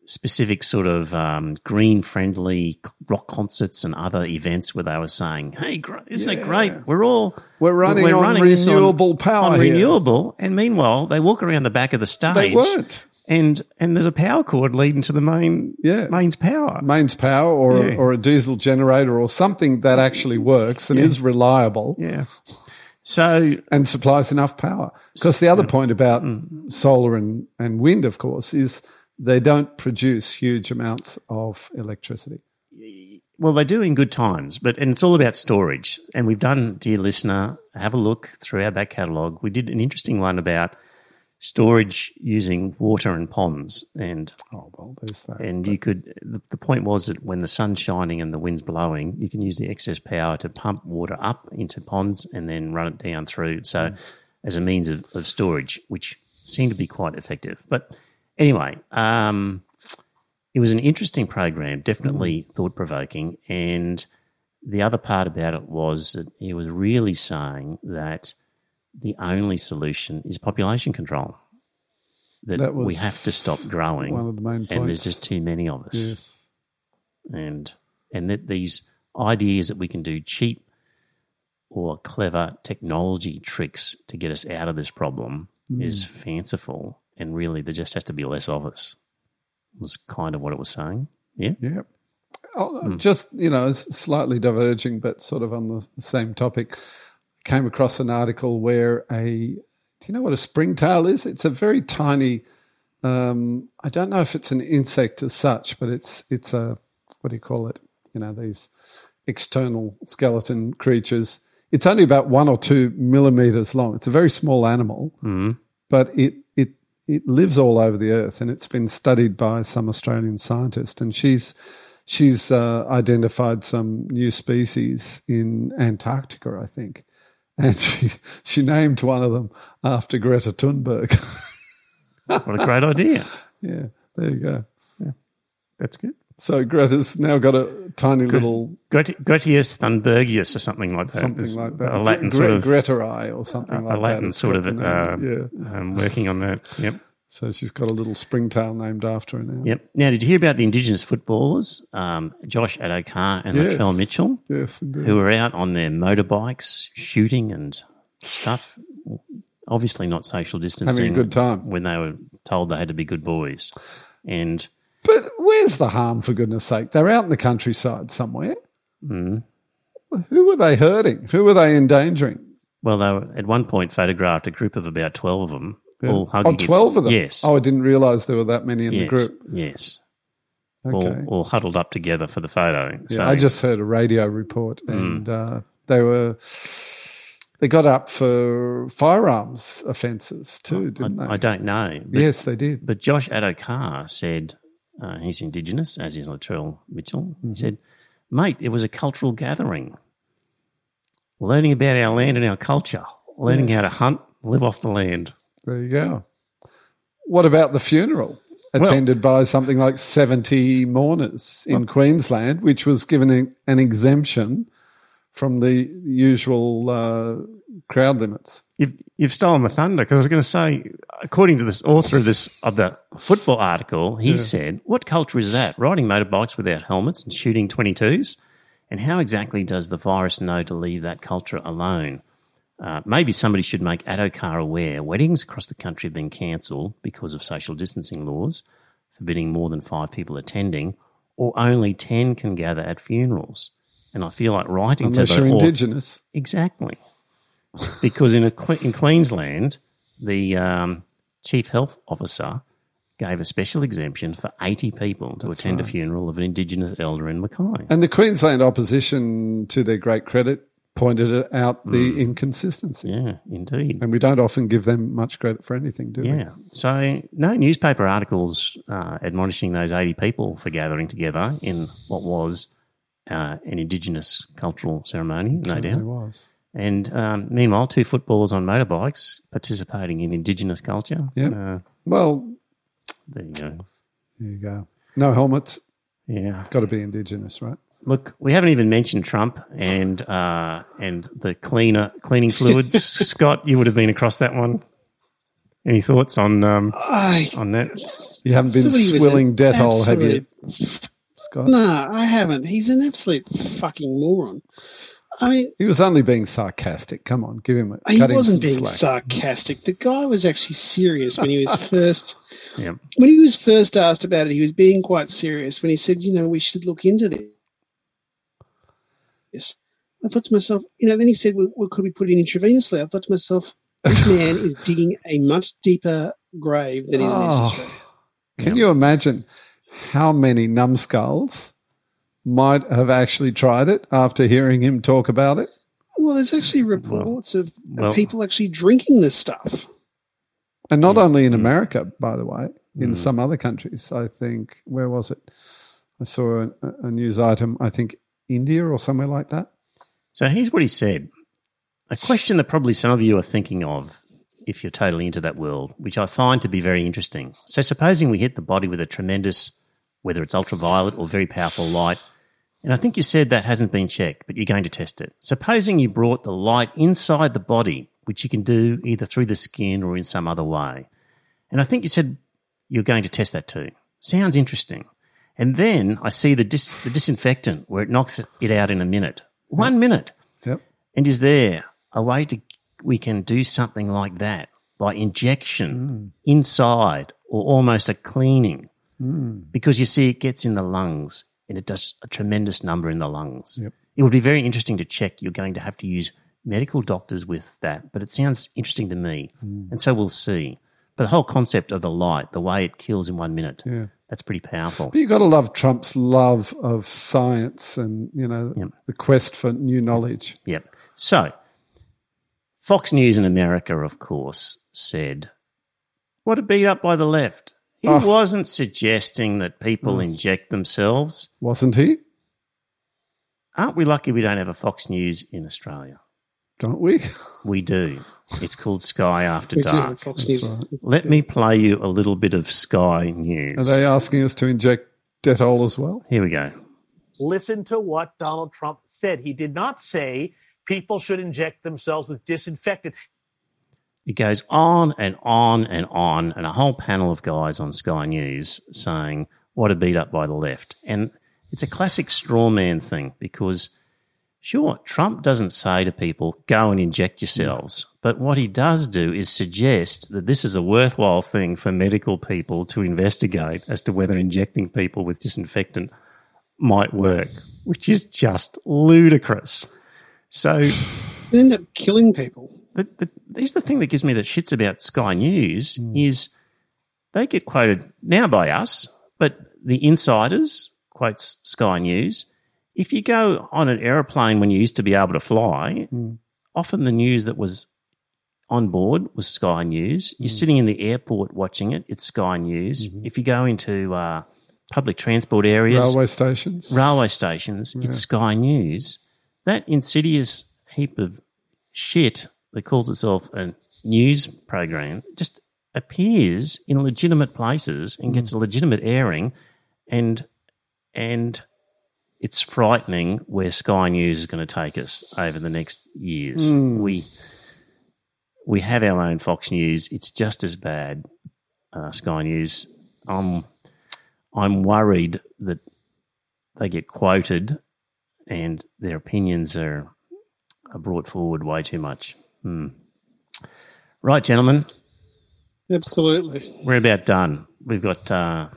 specific sort of um, green friendly rock concerts and other events where they were saying, hey, isn't it great? We're all We're running on this renewable power on here." renewable. And meanwhile, they walk around the back of the stage. They weren't. And, and there's a power cord leading to the main Yeah. mains power. mains power or, Yeah. or a diesel generator or something that actually works and is reliable Yeah. So and supplies enough power. Because the other point about Mm. solar and, and wind, of course, is they don't produce huge amounts of electricity. Well, they do in good times, but and it's all about storage. And we've done, dear listener, have a look through our back catalogue. We did an interesting one about storage using water and ponds, and Oh, well, there's that. and you could. The, the point was that when the sun's shining and the wind's blowing, you can use the excess power to pump water up into ponds and then run it down through. So, mm. as a means of, of storage, which seemed to be quite effective. But anyway, um, it was an interesting program, definitely thought provoking. And the other part about it was that he was really saying that the only solution is population control. That, That we have to stop growing, one of the main and there's just too many of us. Yes. And and that these ideas that we can do cheap or clever technology tricks to get us out of this problem is fanciful, and really there just has to be less of us. Was kind of what it was saying. Yeah. Yep. Oh, Hmm. Just, you know, slightly diverging, but sort of on the same topic. Came across an article where a, do you know what a springtail is? It's a very tiny, um, I don't know if it's an insect as such, but it's, it's a, what do you call it? You know, these external skeleton creatures. It's only about one or two millimeters long. It's a very small animal, but it, it, it lives all over the earth and it's been studied by some Australian scientist. And she's, she's uh, identified some new species in Antarctica, I think. And she, she named one of them after Greta Thunberg. What a great idea. yeah, there you go. Yeah, That's good. So Greta's now got a tiny little Gret- Gretius Thunbergius or something like that. something It's like that. A Latin Gre- sort of Greta eye or something a like that. A Latin It's sort of the uh, yeah. um, working on that. Yep. So she's got a little springtail named after her now. Yep. Now, did you hear about the Indigenous footballers, um, Josh Addo-Carr and Yes. Latrell Mitchell, Yes, indeed. who were out on their motorbikes shooting and stuff? Obviously, not social distancing. Having a good time. when they were told they had to be good boys. And But where's the harm, for goodness sake? They're out in the countryside somewhere. Mm. Who were they hurting? Who were they endangering? well, they were at one point photographed a group of about twelve of them, all Oh, hugging. each- 12 of them? Yes. Oh, I didn't realise there were that many in yes. the group. Yes. Okay. All, all huddled up together for the photo. Yeah, so I just heard a radio report, and uh, they were they got up for firearms offences too, didn't I, they? I don't know. But, yes, they did. but Josh Addo-Carr said uh, he's Indigenous, as is Latrell Mitchell. Mm-hmm. He said, "Mate, it was a cultural gathering, learning about our land and our culture, learning how to hunt, live off the land." There you go. What about the funeral? Attended by something like 70 mourners in Queensland, which was given an- an exemption from the usual uh, crowd limits. You've, you've stolen my thunder because I was going to say, according to this author of this of the football article, he said, "What culture is that? Riding motorbikes without helmets and shooting twenty twos? And how exactly does the virus know to leave that culture alone? Uh, maybe somebody should make Addo-Carr aware weddings across the country have been cancelled because of social distancing laws, forbidding more than five people attending, or only 10 can gather at funerals. And I feel like writing Unless to the you're author- indigenous. Exactly. Because in, a, in Queensland, the um, chief health officer gave a special exemption for 80 people to attend a funeral of an Indigenous elder in Mackay. And the Queensland opposition, to their great credit, pointed out the Hmm. inconsistency. Yeah, indeed. And we don't often give them much credit for anything, do we? Yeah. So, no newspaper articles uh, admonishing those 80 people for gathering together in what was uh, an Indigenous cultural ceremony, no doubt. was. And um, meanwhile, two footballers on motorbikes participating in Indigenous culture. Yep. Uh, Well, there you go. there you go. No helmets. Yeah. Got to be indigenous, right? Look, we haven't even mentioned Trump and uh, and the cleaner cleaning fluids. Scott, you would have been across that one. Any thoughts on um, I on that? You haven't been thought he was swilling an Dettol, have you, Scott? No, I haven't. He's an absolute fucking moron. I mean, He was only being sarcastic. Come on, give him a he wasn't being slack. sarcastic. The guy was actually serious when he was first Yeah. when he was first asked about it. He was being quite serious when he said, "You know, we should look into this." Yes. I thought to myself, you know. Then he said, well, well, "Could we put it in intravenously?" I thought to myself, "This man is digging a much deeper grave than is Oh. necessary." Can you imagine how many numbskulls might have actually tried it after hearing him talk about it? Well, there's actually reports of, of well- people actually drinking this stuff. And not only Mm. in America, by the way, in some other countries. I think, where was it? I saw a, a news item, I think India or somewhere like that. So here's what he said. A question that probably some of you are thinking of if you're totally into that world, which I find to be very interesting. So supposing we hit the body with a tremendous, whether it's ultraviolet or very powerful light, and I think you said that hasn't been checked, but you're going to test it. Supposing you brought the light inside the body, which you can do either through the skin or in some other way. And I think you said you're going to test that too. Sounds interesting. And then I see the, dis- the disinfectant where it knocks it out in a minute. One minute. Yep. And is there a way to we can do something like that by injection mm. inside or almost a cleaning? Mm. Because you see, it gets in the lungs and it does a tremendous number in the lungs. Yep. It would be very interesting to check. You're going to have to use medical doctors with that, but it sounds interesting to me. Hmm. And so we'll see. But the whole concept of the light, the way it kills in one minute, Yeah. that's pretty powerful. But you've got to love Trump's love of science and, you know, Yep. the quest for new knowledge. Yep. So, Fox News in America, of course, said, What a beat up by the left. He Oh. wasn't suggesting that people inject themselves. Wasn't he? Aren't we lucky we don't have a Fox News in Australia? Don't we? We do. It's called Sky After Dark. Fox News. right. Let me play you a little bit of Sky News. Are they asking us to inject Dettol as well? Here we go. listen to what Donald Trump said. He did not say people should inject themselves with disinfectant. It goes on and on and on, and a whole panel of guys on Sky News saying, What a beat up by the left. And it's a classic straw man thing because, sure, Trump doesn't say to people, Go and inject yourselves. But what he does do is suggest that this is a worthwhile thing for medical people to investigate as to whether injecting people with disinfectant might work, which is just ludicrous. So, They end up killing people. But, but here's the thing that gives me the shits about Sky News hmm. is they get quoted now by us, but the insiders quotes Sky News. If you go on an aeroplane when you used to be able to fly, hmm. often the news that was on board was Sky News. You're hmm. sitting in the airport watching it, it's Sky News. Mm-hmm. If you go into uh, public transport areas, Railway stations? railway stations, it's Sky News. That insidious heap of shit that calls itself a news program just appears in legitimate places and gets mm. a legitimate airing, and and it's frightening where Sky News is going to take us over the next years. Mm. We we have our own Fox News. It's just as bad. Uh, Sky News. I'm I'm worried that they get quoted and their opinions are, are brought forward way too much. Hmm. Right, gentlemen, Absolutely. we're about done. We've got uh,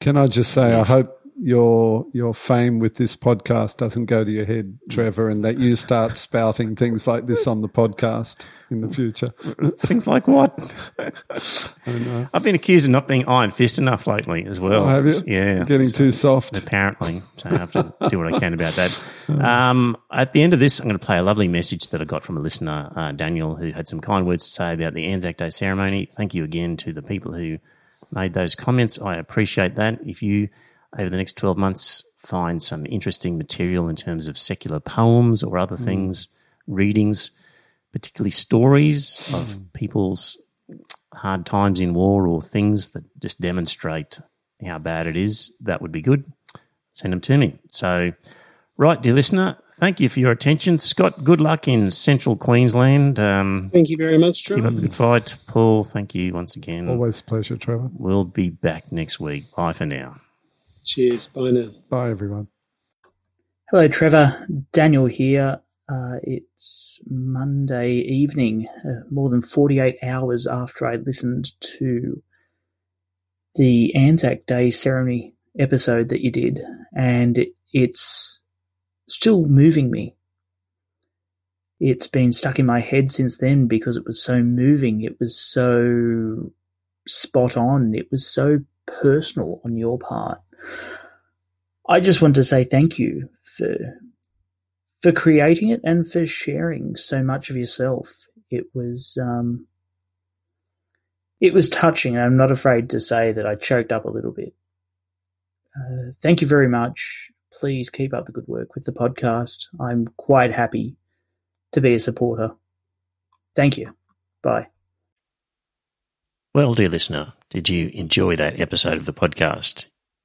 Can I just say, Yes. I hope your your fame with this podcast doesn't go to your head, Trevor, and that you start spouting things like this on the podcast in the future. things like what? I don't know. I've been accused of not being iron fist enough lately as well. Oh, have you? Yeah. Getting too soft. apparently. So I have to do what I can about that. Um, at the end of this, I'm going to play a lovely message that I got from a listener, uh, Daniel, who had some kind words to say about the Anzac Day ceremony. Thank you again to the people who made those comments. I appreciate that. If you, over the next 12 months, find some interesting material in terms of secular poems or other things, readings, particularly stories of people's hard times in war or things that just demonstrate how bad it is, that would be good. Send them to me. So, right, dear listener, thank you for your attention. Scott, good luck in central Queensland. Um, Thank you very much, Trevor. keep Trevor. up the good fight. Paul, thank you once again. Always a pleasure, Trevor. We'll be back next week. Bye for now. Cheers. Bye now. Bye, everyone. Hello, Trevor. Daniel here. Uh, it's Monday evening, uh, more than 48 hours after I listened to the Anzac Day ceremony episode that you did, and it, it's still moving me. It's been stuck in my head since then because it was so moving. It was so spot on. It was so personal on your part. I just want to say thank you for for creating it and for sharing so much of yourself. It was um, it was touching, and I'm not afraid to say that I choked up a little bit. Uh, thank you very much. Please keep up the good work with the podcast. I'm quite happy to be a supporter. Thank you. Bye. Well, dear listener, did you enjoy that episode of the podcast?